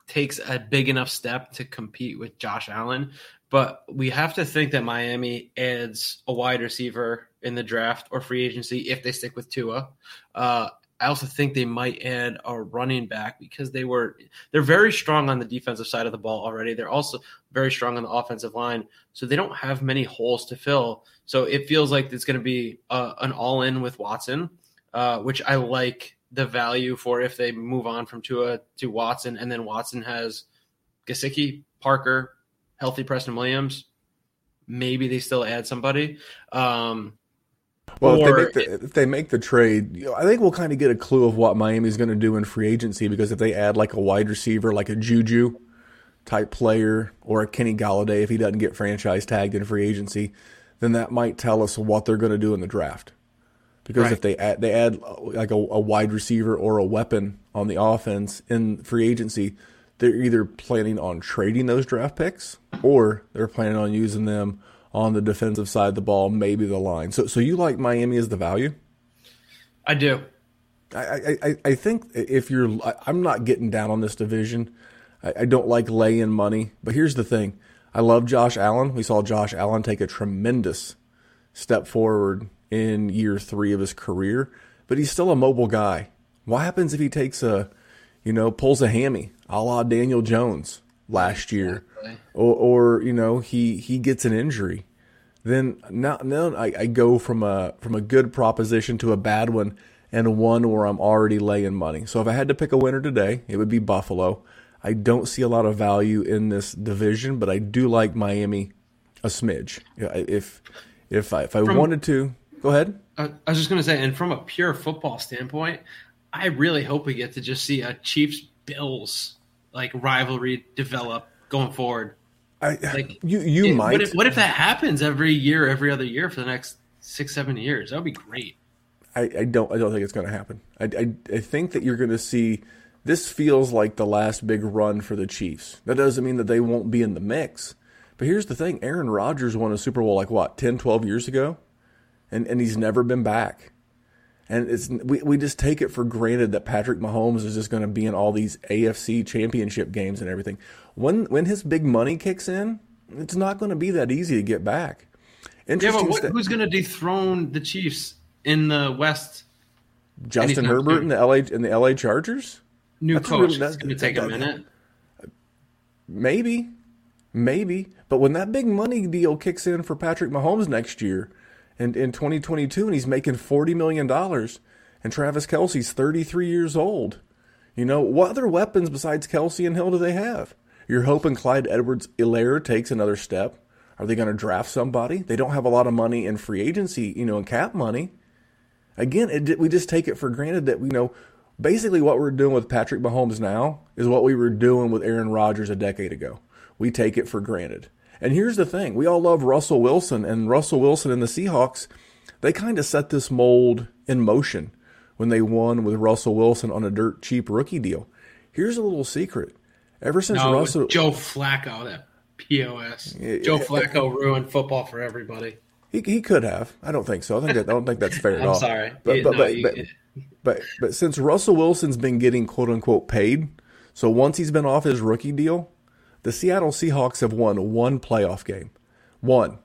Speaker 8: takes a big enough step to compete with Josh Allen, but we have to think that Miami adds a wide receiver in the draft or free agency if they stick with Tua. Uh, I also think they might add a running back because they were they're very strong on the defensive side of the ball already. They're also very strong on the offensive line, so they don't have many holes to fill. So it feels like it's going to be uh, an all in with Watson, uh, which I like the value for if they move on from Tua to Watson, and then Watson has Gesicki, Parker, healthy Preston Williams. Maybe they still add somebody. Um,
Speaker 6: well, if they, make the, if they make the trade, you know, I think we'll kind of get a clue of what Miami's going to do in free agency because if they add like a wide receiver, like a Juju type player, or a Kenny Golladay, if he doesn't get franchise tagged in free agency, then that might tell us what they're going to do in the draft because right. if they add they add like a, a, wide receiver or a weapon on the offense in free agency, they're either planning on trading those draft picks or they're planning on using them on the defensive side of the ball, maybe the line. So, so you like Miami as the value?
Speaker 8: I do.
Speaker 6: I, I, I think if you're, I'm not getting down on this division. I, I don't like laying money, but here's the thing: I love Josh Allen. We saw Josh Allen take a tremendous step forward in year three of his career, but he's still a mobile guy. What happens if he takes a, you know, pulls a hammy, a la Daniel Jones last year, or, or you know he he gets an injury? Then now now I, I go from a from a good proposition to a bad one, and one where I'm already laying money. So if I had to pick a winner today, it would be Buffalo. I don't see a lot of value in this division, but I do like Miami a smidge. If if I if I From, wanted to, Go ahead.
Speaker 8: I was just going to say, and from a pure football standpoint, I really hope we get to just see a Chiefs Bills like rivalry develop going forward.
Speaker 6: I,
Speaker 8: Like
Speaker 6: you you
Speaker 8: it-
Speaker 6: might.
Speaker 8: What if, what if that happens every year, every other year for the next six, seven years? That would be great.
Speaker 6: I, I don't I don't think it's going to happen. I, I, I think that you're going to see this feels like the last big run for the Chiefs. That doesn't mean that they won't be in the mix. But here's the thing, Aaron Rodgers won a Super Bowl like what, 10, 12 years ago? And and he's never been back. And it's we, we just take it for granted that Patrick Mahomes is just going to be in all these AFC championship games and everything. When when his big money kicks in, it's not going to be that easy to get back.
Speaker 8: Yeah, but what,
Speaker 6: sta-
Speaker 8: who's going to dethrone the Chiefs in the West?
Speaker 6: Justin Herbert in the LA in the LA Chargers?
Speaker 8: New
Speaker 6: That's
Speaker 8: coach.
Speaker 6: really-
Speaker 8: it's going to take a minute.
Speaker 6: Maybe, maybe. But when that big money deal kicks in for Patrick Mahomes next year, and in 2022, and he's making 40 million dollars, and Travis Kelce's 33 years old, you know what other weapons besides Kelsey and Hill do they have? You're hoping Clyde Edwards-Helaire takes another step. Are they going to draft somebody? They don't have a lot of money in free agency, you know, in cap money. Again, it, we just take it for granted that you know, basically what we're doing with Patrick Mahomes now is what we were doing with Aaron Rodgers a decade ago. We take it for granted. And here's the thing: we all love Russell Wilson, and Russell Wilson and the Seahawks. They kind of set this mold in motion when they won with Russell Wilson on a dirt cheap rookie deal. Here's a little secret: ever since
Speaker 8: No,
Speaker 6: Russell,
Speaker 8: Joe Flacco, that POS. Joe. Flacco ruined football for everybody.
Speaker 6: He, he could have. I don't think so. I think that, I don't think that's fair at
Speaker 8: I'm
Speaker 6: all.
Speaker 8: sorry.
Speaker 6: but but,
Speaker 8: no,
Speaker 6: but,
Speaker 8: you-
Speaker 6: but, but but since Russell Wilson's been getting quote unquote paid, so once he's been off his rookie deal, the Seattle Seahawks have won one playoff game, one,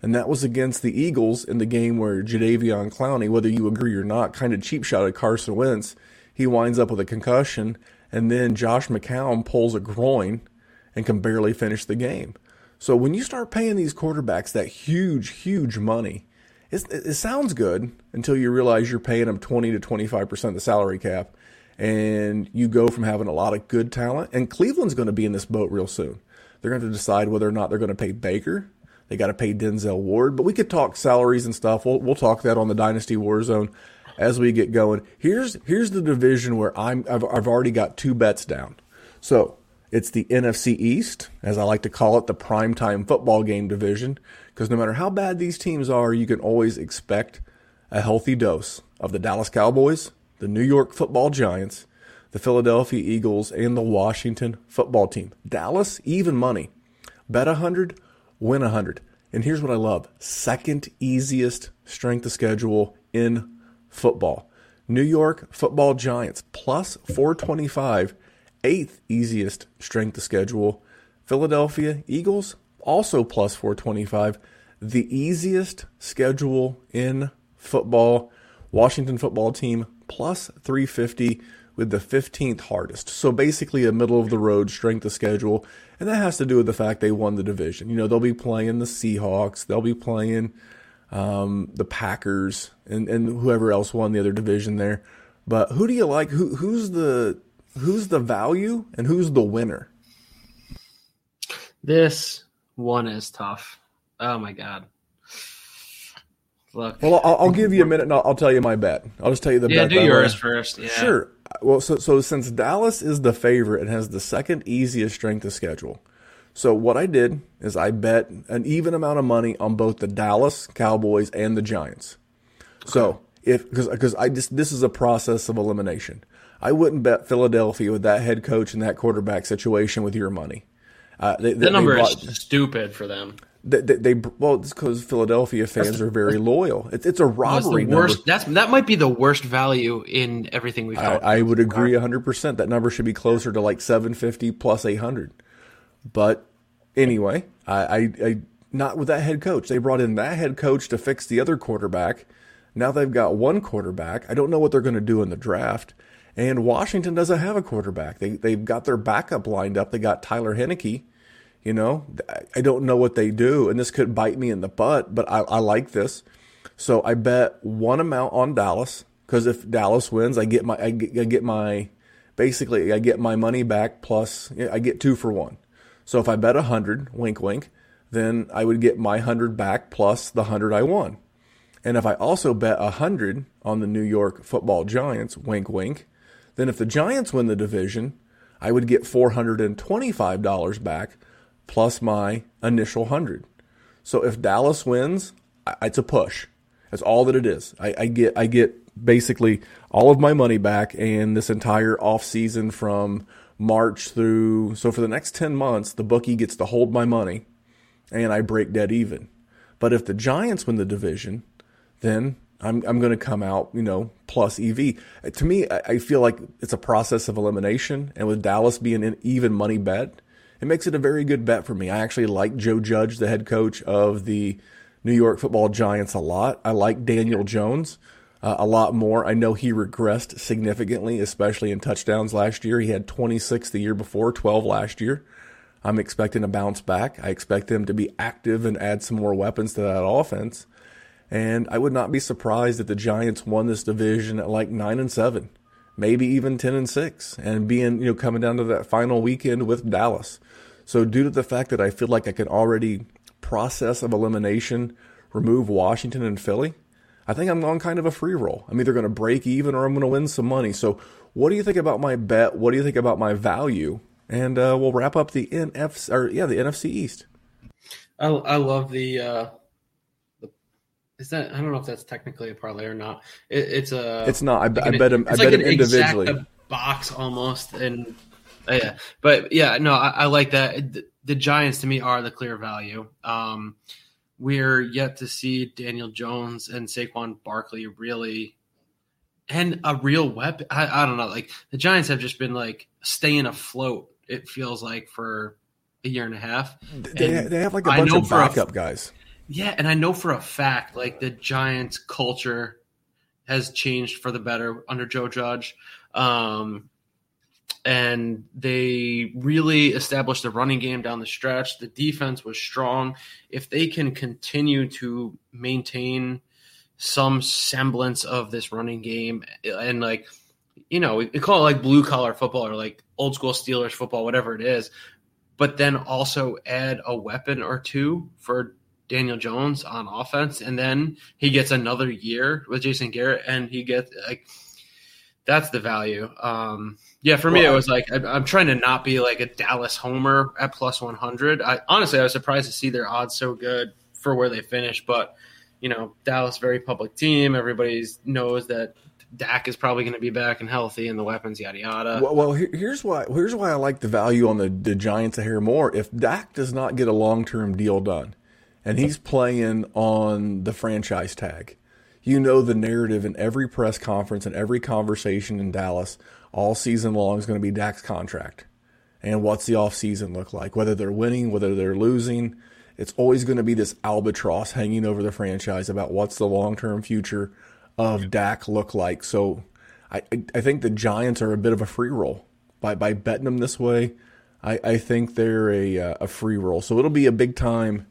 Speaker 6: and that was against the Eagles in the game where Jadeveon Clowney, whether you agree or not, kind of cheap shot at Carson Wentz. He winds up with a concussion, and then Josh McCown pulls a groin and can barely finish the game. So when you start paying these quarterbacks that huge, huge money, it, it sounds good until you realize you're paying them 20 to 25% of the salary cap. And you go from having a lot of good talent. And Cleveland's going to be in this boat real soon. They're going to decide whether or not they're going to pay Baker. They got to pay Denzel Ward. But we could talk salaries and stuff. We'll, we'll talk that on the Dynasty War Zone as we get going. Here's here's the division where I'm I've, I've already got two bets down. So it's the NFC East, as I like to call it, the primetime football game division, because no matter how bad these teams are, you can always expect a healthy dose of the Dallas Cowboys, the New York football giants, the Philadelphia Eagles, and the Washington football team. Dallas, even money. Bet 100, win 100. And here's what I love second easiest strength of schedule in football. New York football giants plus 425, eighth easiest strength of schedule. Philadelphia Eagles also plus 425, the easiest schedule in football. Washington football team plus 350 with the 15th hardest. So basically a middle of the road strength of schedule. And that has to do with the fact they won the division. You know, they'll be playing the Seahawks, they'll be playing um, the Packers, and, and whoever else won the other division there. But who do you like? Who who's the who's the value and who's the winner?
Speaker 8: This one is tough. Oh my god. Look.
Speaker 6: Well, I'll, I'll give you a minute and I'll, I'll tell you my bet. I'll just tell you the
Speaker 8: yeah,
Speaker 6: bet.
Speaker 8: do yours
Speaker 6: win.
Speaker 8: first. Yeah.
Speaker 6: Sure. Well, so so since Dallas is the favorite and has the second easiest strength of schedule, so what I did is I bet an even amount of money on both the Dallas Cowboys and the Giants. So if because because I just this is a process of elimination. I wouldn't bet Philadelphia with that head coach and that quarterback situation with your money. Uh, they, they-
Speaker 8: The number
Speaker 6: they
Speaker 8: is stupid for them.
Speaker 6: They, they, they well, it's because Philadelphia fans are very loyal. It's it's a robbery
Speaker 8: the
Speaker 6: number.
Speaker 8: worst. That's that might be the worst value in everything we've
Speaker 6: I,
Speaker 8: talked.
Speaker 6: I would agree 100%. That number should be closer to like 750 plus 800. But anyway, I, I, I not with that head coach. They brought in that head coach to fix the other quarterback. Now they've got one quarterback. I don't know what they're going to do in the draft. And Washington doesn't have a quarterback. They they've got their backup lined up. They got Tyler Heinicke. You know, I- don't know what they do, and this could bite me in the butt. But I, I like this. So I bet one amount on Dallas because if Dallas wins, I get my I get, I get my basically I get my money back plus I get two for one. So if I bet a hundred, wink wink, then I would get my hundred back plus the hundred I won. And if I also bet a hundred on the New York Football Giants, wink wink, Then if the Giants win the division, I would get $425 back plus my initial 100. So if Dallas wins, it's a push. That's all that it is. I, I get I get basically all of my money back and this entire off season from March through so for the next 10 months the bookie gets to hold my money and I break dead even. But if the Giants win the division, then I'm I'm going to come out, you know, plus EV. To me, I feel like it's a process of elimination, and with Dallas being an even money bet, it makes it a very good bet for me. I actually like Joe Judge, the head coach of the New York Football Giants, a lot. I like Daniel Jones uh, a lot more. I know he regressed significantly, especially in touchdowns last year. He had 26 the year before, 12 last year. I'm expecting a bounce back. I expect them to be active and add some more weapons to that offense. And I would not be surprised if the Giants won this division at like nine and seven, maybe even ten and six, and being you know coming down to that final weekend with Dallas. So due to the fact that I feel like I can already process of elimination remove Washington and Philly, I think I'm on kind of a free roll. I'm either going to break even or I'm going to win some money. So what do you think about my bet? What do you think about my value? And uh, we'll wrap up the NFC or yeah the NFC East.
Speaker 8: I, I love the uh, is that I don't know if that's technically a parlay or not. It, it's a.
Speaker 6: It's not. I, like I bet him. I like bet him individually.
Speaker 8: box almost, and uh, yeah, but yeah, no, I, I like that. The, the, Giants to me are the clear value. Um, we're yet to see Daniel Jones and Saquon Barkley really, and a real weapon. I, I don't know. Like the Giants have just been like staying afloat. It feels like for a year and a half.
Speaker 6: They, they have like a bunch of backup a, guys.
Speaker 8: Yeah, and I know for a fact, like the Giants' culture has changed for the better under Joe Judge. Um, and they really established the running game down the stretch. The defense was strong. If they can continue to maintain some semblance of this running game and like you know, we call it like blue collar football or like old school Steelers football, whatever it is, but then also add a weapon or two for Daniel Jones on offense, and then he gets another year with Jason Garrett, and he gets like that's the value. Um, yeah, for me, well, it was like I, am trying to not be like a Dallas homer at plus 100. I honestly, I was surprised to see their odds so good for where they finished, but you know, Dallas very public team. Everybody knows that Dak is probably going to be back and healthy, and the weapons, yada yada.
Speaker 6: Well, well, here's why. Here's why I like the value on the, the Giants a hair more. If Dak does not get a long term deal done, and he's playing on the franchise tag. You know the narrative in every press conference and every conversation in Dallas all season long is going to be Dak's contract. And what's the offseason look like? Whether they're winning, whether they're losing, it's always going to be this albatross hanging over the franchise about what's the long term future of Dak look like. So I, I think the Giants are a bit of a free roll. By, by betting them this way, I, I think they're a, uh, a free roll. So it'll be a big time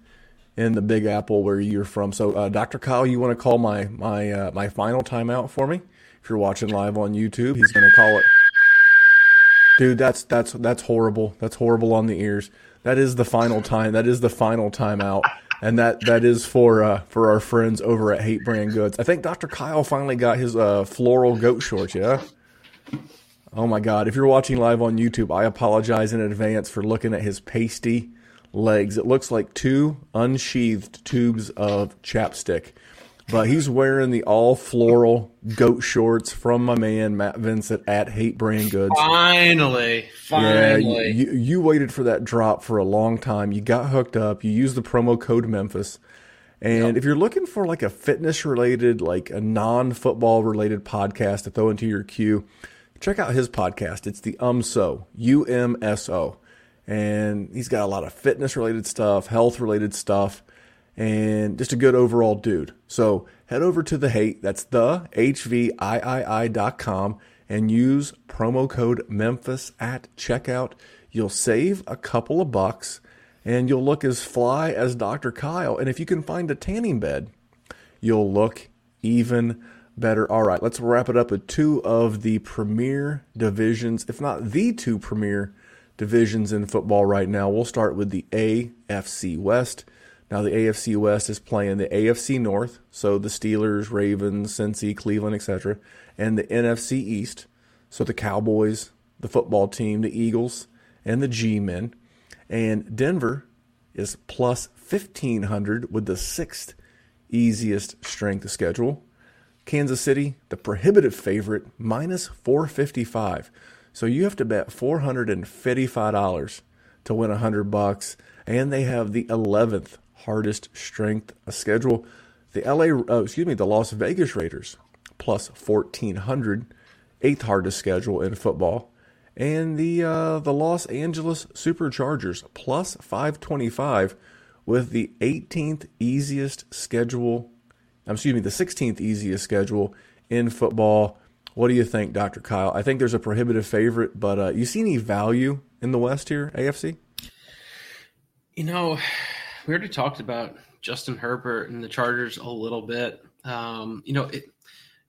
Speaker 6: in the Big Apple where you're from. So, uh, Dr. Kyle, you want to call my my uh, my final timeout for me? If you're watching live on YouTube, he's going to call it. Dude, that's that's that's horrible. That's horrible on the ears. That is the final time. That is the final timeout, and that that is for uh, for our friends over at Hate Brand Goods. I think Dr. Kyle finally got his uh, floral goat shorts. Yeah. Oh my God! If you're watching live on YouTube, I apologize in advance for looking at his pasty legs. It looks like two unsheathed tubes of chapstick. But he's wearing the all floral goat shorts from my man Matt Vincent at Hate Brand Goods.
Speaker 8: Finally, finally.
Speaker 6: Yeah, you, you waited for that drop for a long time. You got hooked up. You used the promo code Memphis. And yep. if you're looking for like a fitness related, like a non football related podcast to throw into your queue, check out his podcast. It's the UMSO, U M S O and he's got a lot of fitness related stuff, health related stuff, and just a good overall dude. So head over to the hate, that's the HVIII dot com, and use promo code Memphis at checkout. You'll save a couple of bucks and you'll look as fly as Dr. Kyle. And if you can find a tanning bed, you'll look even better. All right, let's wrap it up with two of the premier divisions, if not the two premier divisions in football right now. We'll start with the AFC West. Now, the AFC West is playing the AFC North, so the Steelers, Ravens, Cincy, Cleveland, etc., and the NFC East. So the Cowboys, the football team, the Eagles, and the G men. And Denver is plus 1500 with the sixth easiest strength schedule. Kansas City, the prohibitive favorite, minus 455. So you have to bet $455 to win 100 bucks and they have the 11th hardest strength schedule. The LA uh, excuse me, the Las Vegas Raiders plus 1400, eighth hardest schedule in football. And the uh, the Los Angeles Superchargers plus 525 with the 18th easiest schedule, excuse me, the 16th easiest schedule in football. What do you think, Dr. Kyle? I think there's a prohibitive favorite, but uh, you see any value in the West here, AFC?
Speaker 8: You know, we already talked about Justin Herbert and the Chargers a little bit. Um, you know, it,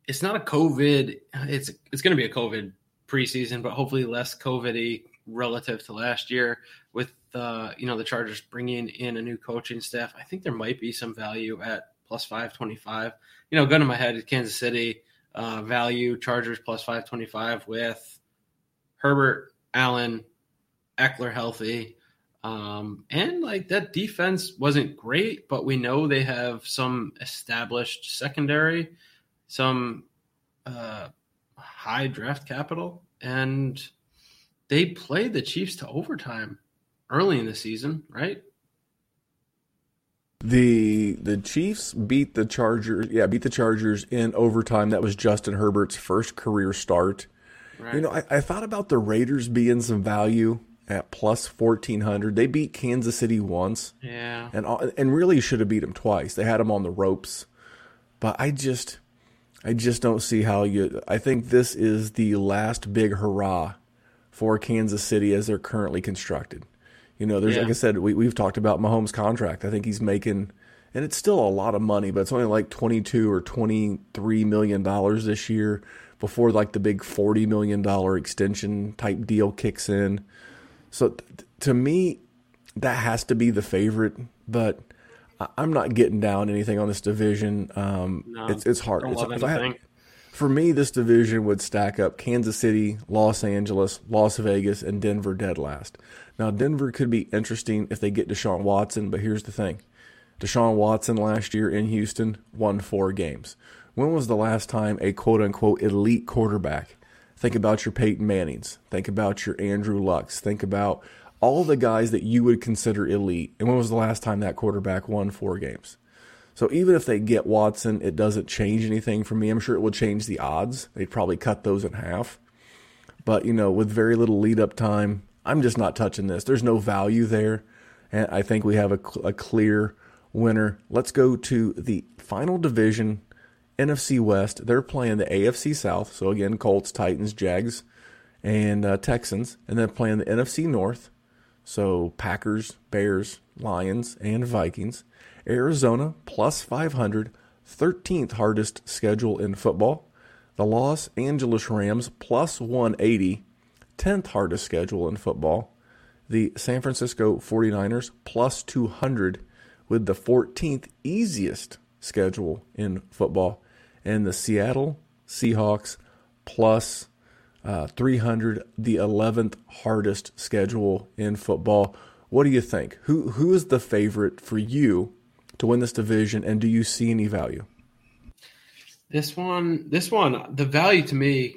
Speaker 8: it's not a COVID. It's it's going to be a COVID preseason, but hopefully less COVIDy relative to last year. With uh, you know the Chargers bringing in a new coaching staff, I think there might be some value at plus five twenty five. You know, gun in my head, Kansas City uh, value Chargers plus five twenty five with Herbert, Allen, Ekeler healthy. Um, and like that defense wasn't great, but we know they have some established secondary, some uh, high draft capital, and they played the Chiefs to overtime early in the season, right?
Speaker 6: The the Chiefs beat the Chargers. Yeah, beat the Chargers in overtime. That was Justin Herbert's first career start. Right. You know, I, I thought about the Raiders being some value at plus 1400. They beat Kansas City once.
Speaker 8: Yeah.
Speaker 6: And and really should have beat them twice. They had them on the ropes. But I just I just don't see how you I think this is the last big hurrah for Kansas City as they're currently constructed. You know, there's yeah. like I said, we we've talked about Mahomes' contract. I think he's making and it's still a lot of money, but it's only like 22 or 23 million dollars this year before like the big 40 million dollar extension type deal kicks in. So th- to me, that has to be the favorite. But I- am not getting down anything on this division. Um, no, it's it's hard. It's, had, for me, this division would stack up Kansas City, Los Angeles, Las Vegas, and Denver dead last. Now, Denver could be interesting if they get Deshaun Watson, but here's the thing. Deshaun Watson last year in Houston won four games. When was the last time a quote unquote elite quarterback Think about your Peyton Mannings. Think about your Andrew Lucks. Think about all the guys that you would consider elite. And when was the last time that quarterback won four games? So even if they get Watson, it doesn't change anything for me. I'm sure it will change the odds. They'd probably cut those in half. But, you know, with very little lead up time, I'm just not touching this. There's no value there. And I think we have a, a clear winner. Let's go to the final division NFC West, they're playing the AFC South. So again, Colts, Titans, Jags, and uh, Texans, and then playing the NFC North. So Packers, Bears, Lions, and Vikings. Arizona plus 500, 13th hardest schedule in football. The Los Angeles Rams plus 180, 10th hardest schedule in football. The San Francisco 49ers plus 200 with the 14th easiest schedule in football and the Seattle Seahawks plus, uh, 300, the 11th hardest schedule in football. What do you think? Who who is the favorite for you to win this division, and do you see any value?
Speaker 8: This one, this one, the value to me,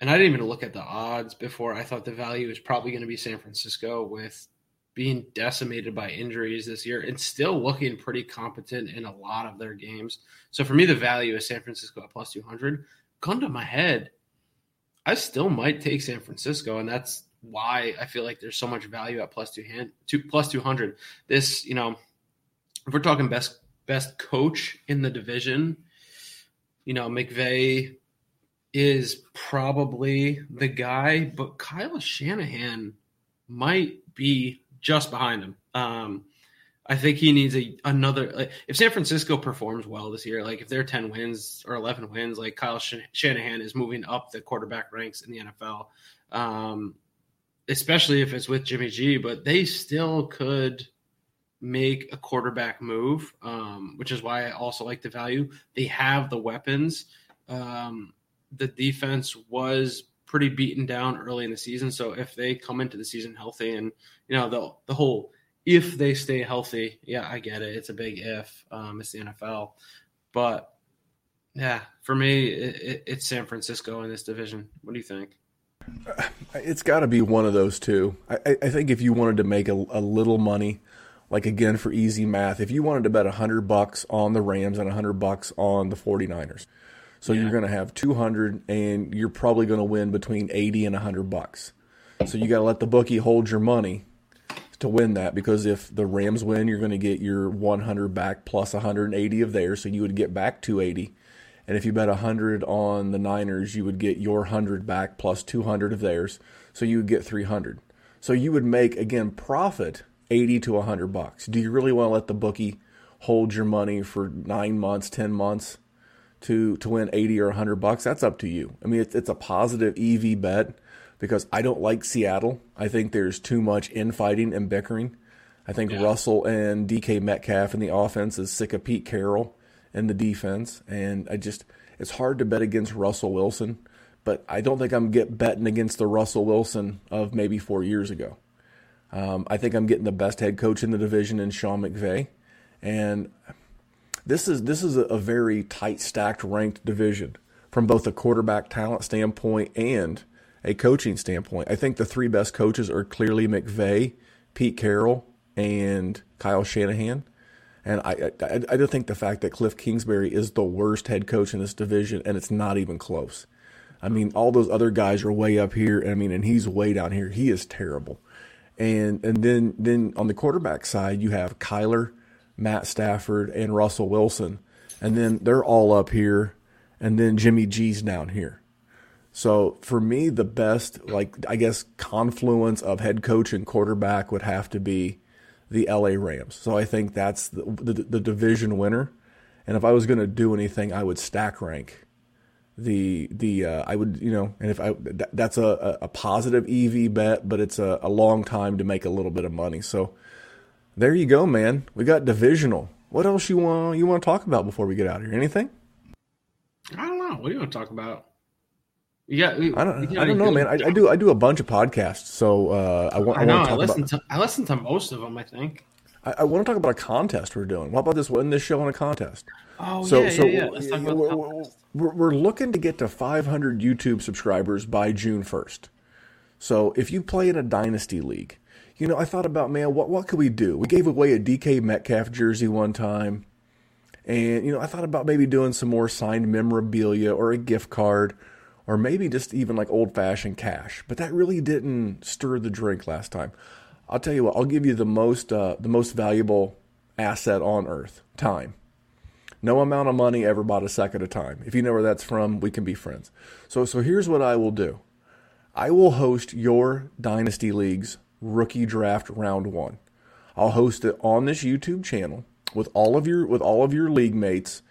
Speaker 8: and I didn't even look at the odds before. I thought the value is probably going to be San Francisco with being decimated by injuries this year and still looking pretty competent in a lot of their games. So for me, the value is San Francisco at plus 200. Gun to my head, I still might take San Francisco, and that's why I feel like there's so much value at plus two hand two plus 200. This, you know, if we're talking best best coach in the division, you know, McVay is probably the guy, but Kyle Shanahan might be just behind him. Um, I think he needs a another. Like, if San Francisco performs well this year, like if they're ten wins or eleven wins, like Kyle Shanahan is moving up the quarterback ranks in the NFL, um, especially if it's with Jimmy G. But they still could make a quarterback move, um, which is why I also like the value. They have the weapons. Um, the defense was pretty beaten down early in the season. So if they come into the season healthy and you know the the whole if they stay healthy, yeah, I get it. It's a big if. Um, it's the NFL, but yeah, for me, it, it, it's San Francisco in this division. What do you think?
Speaker 6: It's got to be one of those two. I, I, think if you wanted to make a, a, little money, like again for easy math, if you wanted to bet 100 bucks on the Rams and 100 bucks on the 49ers, so yeah. you're going to have 200 and you're probably going to win between 80 and 100 bucks. So you got to let the bookie hold your money to win that because if the Rams win, you're going to get your 100 back plus 180 of theirs, so you would get back 280 and if you bet 100 on the Niners, you would get your 100 back plus 200 of theirs. So you would get 300. So you would make, again, profit 80 to 100 bucks. Do you really want to let the bookie hold your money for nine months, 10 months to, to win 80 or 100 bucks? That's up to you. I mean, it's, it's a positive EV bet because I don't like Seattle. I think there's too much infighting and bickering. I think yeah. Russell and DK Metcalf in the offense is sick of Pete Carroll in the defense, and I just it's hard to bet against Russell Wilson, but I don't think I'm get betting against the Russell Wilson of maybe four years ago. Um, I think I'm getting the best head coach in the division in Sean McVay, and this is this is a, very tight stacked ranked division from both a quarterback talent standpoint and a coaching standpoint. I think the three best coaches are clearly McVay, Pete Carroll, and Kyle Shanahan. And I, I, I do think the fact that Cliff Kingsbury is the worst head coach in this division, and it's not even close. I mean, all those other guys are way up here. I mean, and he's way down here. He is terrible. And and then then on the quarterback side, you have Kyler, Matt Stafford, and Russell Wilson, and then they're all up here, and then Jimmy G's down here. So for me, the best, like I guess, confluence of head coach and quarterback would have to be the LA Rams. So I think that's the, the, the division winner. And if I was going to do anything, I would stack rank the the uh, I would you know, and if I that's a, a positive EV bet, but it's a, a long time to make a little bit of money. So there you go, man. We got divisional. What else you want you want to talk about before we get out of here? Anything?
Speaker 8: I don't know. What do you want to talk about? Yeah,
Speaker 6: I don't. I don't know, man. I, I, do. I do a bunch of podcasts, so uh, I want.
Speaker 8: I, know. I,
Speaker 6: I
Speaker 8: listen
Speaker 6: about,
Speaker 8: to. I listen to most of them. I think.
Speaker 6: I, I, want to talk about a contest we're doing. What about this? Win this show on a contest.
Speaker 8: Oh so, yeah, so yeah, yeah. Let's talk about
Speaker 6: we're, we're, we're looking to get to 500 YouTube subscribers by June 1st. So if you play in a dynasty league, you know, I thought about man, what what could we do? We gave away a DK Metcalf jersey one time. And you know, I thought about maybe doing some more signed memorabilia or a gift card or maybe just even like old fashioned cash. But that really didn't stir the drink last time. I'll tell you what, I'll give you the most uh, the most valuable asset on earth, time. No amount of money ever bought a second of time. If you know where that's from, we can be friends. So so here's what I will do. I will host your dynasty leagues rookie draft round 1. I'll host it on this YouTube channel with all of your with all of your league mates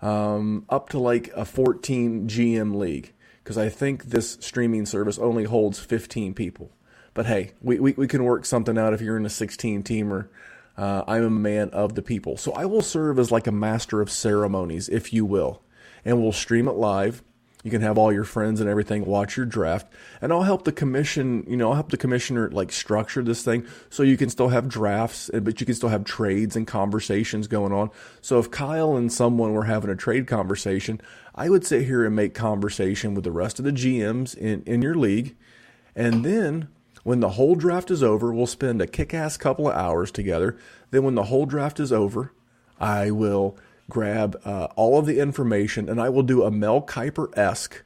Speaker 6: um, up to like a 14 GM league because I think this streaming service only holds 15 people. But hey, we, we, we can work something out if you're in a 16 teamer. Uh, I'm a man of the people. So I will serve as like a master of ceremonies, if you will. And we'll stream it live. You can have all your friends and everything watch your draft, and I'll help the commission. You know, I'll help the commissioner like structure this thing so you can still have drafts, but you can still have trades and conversations going on. So if Kyle and someone were having a trade conversation, I would sit here and make conversation with the rest of the GMs in in your league, and then when the whole draft is over, we'll spend a kick-ass couple of hours together. Then when the whole draft is over, I will grab uh, all of the information and I will do a Mel Kiper esque,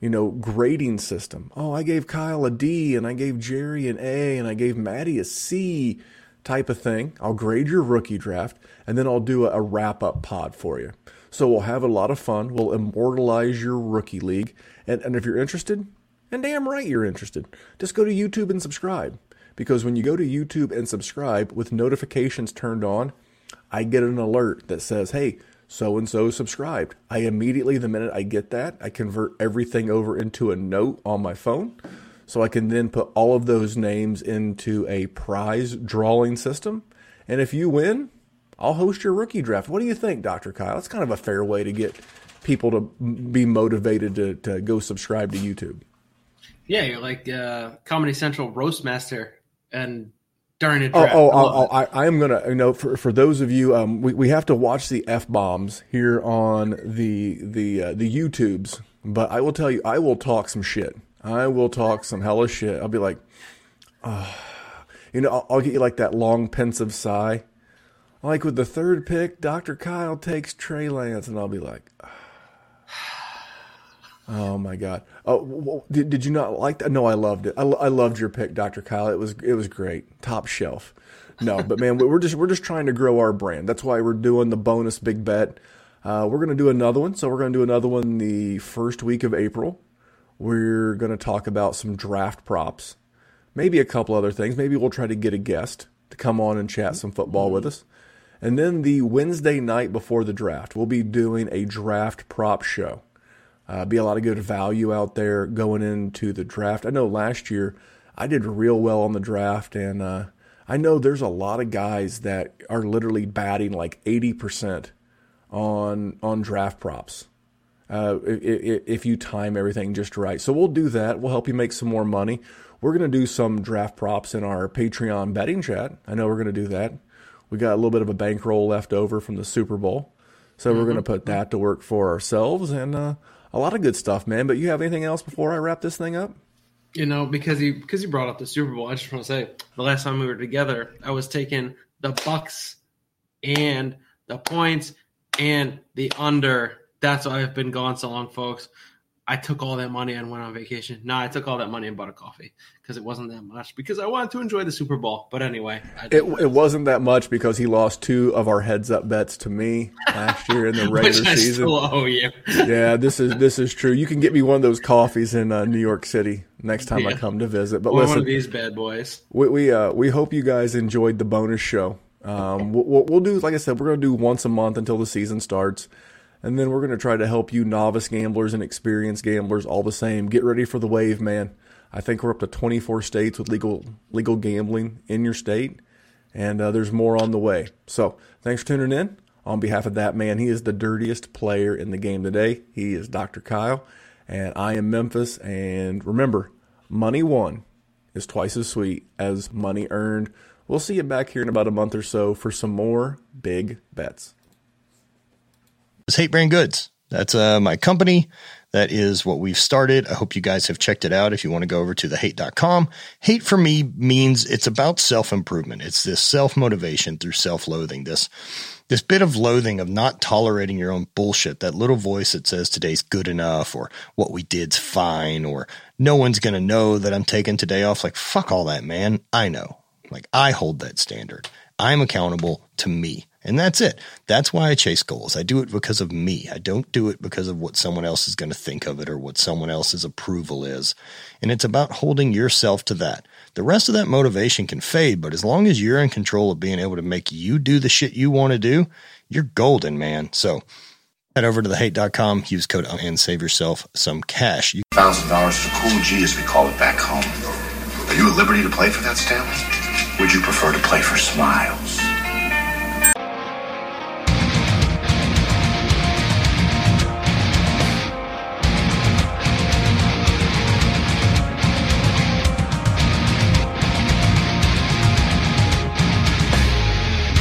Speaker 6: you know, grading system. Oh, I gave Kyle a D and I gave Jerry an A and I gave Maddie a C type of thing. I'll grade your rookie draft and then I'll do a, a wrap up pod for you. So we'll have a lot of fun. We'll immortalize your rookie league. And, and if you're interested, and damn right you're interested, just go to YouTube and subscribe. Because when you go to YouTube and subscribe with notifications turned on, I get an alert that says, hey, so and so subscribed. I immediately, the minute I get that, I convert everything over into a note on my phone. So I can then put all of those names into a prize drawing system. And if you win, I'll host your rookie draft. What do you think, Dr. Kyle? That's kind of a fair way to get people to be motivated to, to go subscribe to YouTube.
Speaker 8: Yeah, you're like uh, Comedy Central roast master, and during a
Speaker 6: Oh,
Speaker 8: draft.
Speaker 6: oh,
Speaker 8: I
Speaker 6: oh,
Speaker 8: it.
Speaker 6: oh I, I am gonna, you know, for for those of you, um, we, we have to watch the f bombs here on the the uh, the YouTubes. But I will tell you, I will talk some shit. I will talk some hella shit. I'll be like, ah. you know, I'll, I'll get you like that long pensive sigh, like with the third pick, Dr. Kyle takes Trey Lance, and I'll be like. ah. Oh my God! Oh, did, did you not like that? No, I loved it. I, I loved your pick, Dr. Kyle. It was it was great, top shelf. No, but man, we're just we're just trying to grow our brand. That's why we're doing the bonus big bet. Uh, we're gonna do another one. So we're gonna do another one the first week of April. We're gonna talk about some draft props, maybe a couple other things. Maybe we'll try to get a guest to come on and chat some football with us. And then the Wednesday night before the draft, we'll be doing a draft prop show. Uh, be a lot of good value out there going into the draft. I know last year I did real well on the draft, and uh, I know there's a lot of guys that are literally batting like 80% on on draft props. Uh, if, if you time everything just right, so we'll do that. We'll help you make some more money. We're gonna do some draft props in our Patreon betting chat. I know we're gonna do that. We got a little bit of a bankroll left over from the Super Bowl, so we're gonna put that to work for ourselves and uh, a lot of good stuff, man. But you have anything else before I wrap this thing up?
Speaker 8: you know, because you because you brought up the Super Bowl, I just want to say the last time we were together, I was taking the Bucs and the points and the under. That's why I've been gone so long, folks. I took all that money and went on vacation. No, I took all that money and bought a coffee because it wasn't that much because I wanted to enjoy the Super Bowl. But anyway,
Speaker 6: It, it wasn't that much because he lost two of our heads up bets to me last year in the regular season.
Speaker 8: owe you.
Speaker 6: yeah, this is this is true. You can get me one of those coffees in uh, New York City next time I come to visit. But
Speaker 8: Or one
Speaker 6: listen,
Speaker 8: of these bad boys.
Speaker 6: we we, uh, we hope you guys enjoyed the bonus show. Um, we'll, we'll- we'll do like I said, we're going to do once a month until the season starts, and then we're going to try to help you novice gamblers and experienced gamblers all the same. Get ready for the wave, man. I think we're up to 24 states with legal legal gambling in your state, and uh, there's more on the way. So thanks for tuning in. On behalf of that man, he is the dirtiest player in the game today. He is Dr. Kyle, and I am Memphis. And remember, money won is twice as sweet as money earned. We'll see you back here in about a month or so for some more big bets.
Speaker 9: It's Hate Brand Goods. That's uh, my company. That is what we've started. I hope you guys have checked it out. If you want to go over to the thehate.com, hate for me means it's about self improvement. It's this self motivation through self loathing. This, this bit of loathing of not tolerating your own bullshit. That little voice that says today's good enough or what we did's fine or no one's going to know that I'm taking today off. Like, fuck all that, man. I know. Like, I hold that standard. I'm accountable to me. And that's it. That's why I chase goals. I do it because of me. I don't do it because of what someone else is going to think of it or what someone else's approval is. And it's about holding yourself to that. The rest of that motivation can fade, but as long as you're in control of being able to make you do the shit you want to do, you're golden, man. So head over to thehate.com, use code and save yourself some cash. You
Speaker 10: Thousand dollars is a cool G, as we call it back home. Are you at liberty to play for that, Stanley? Would you prefer to play for Smiles?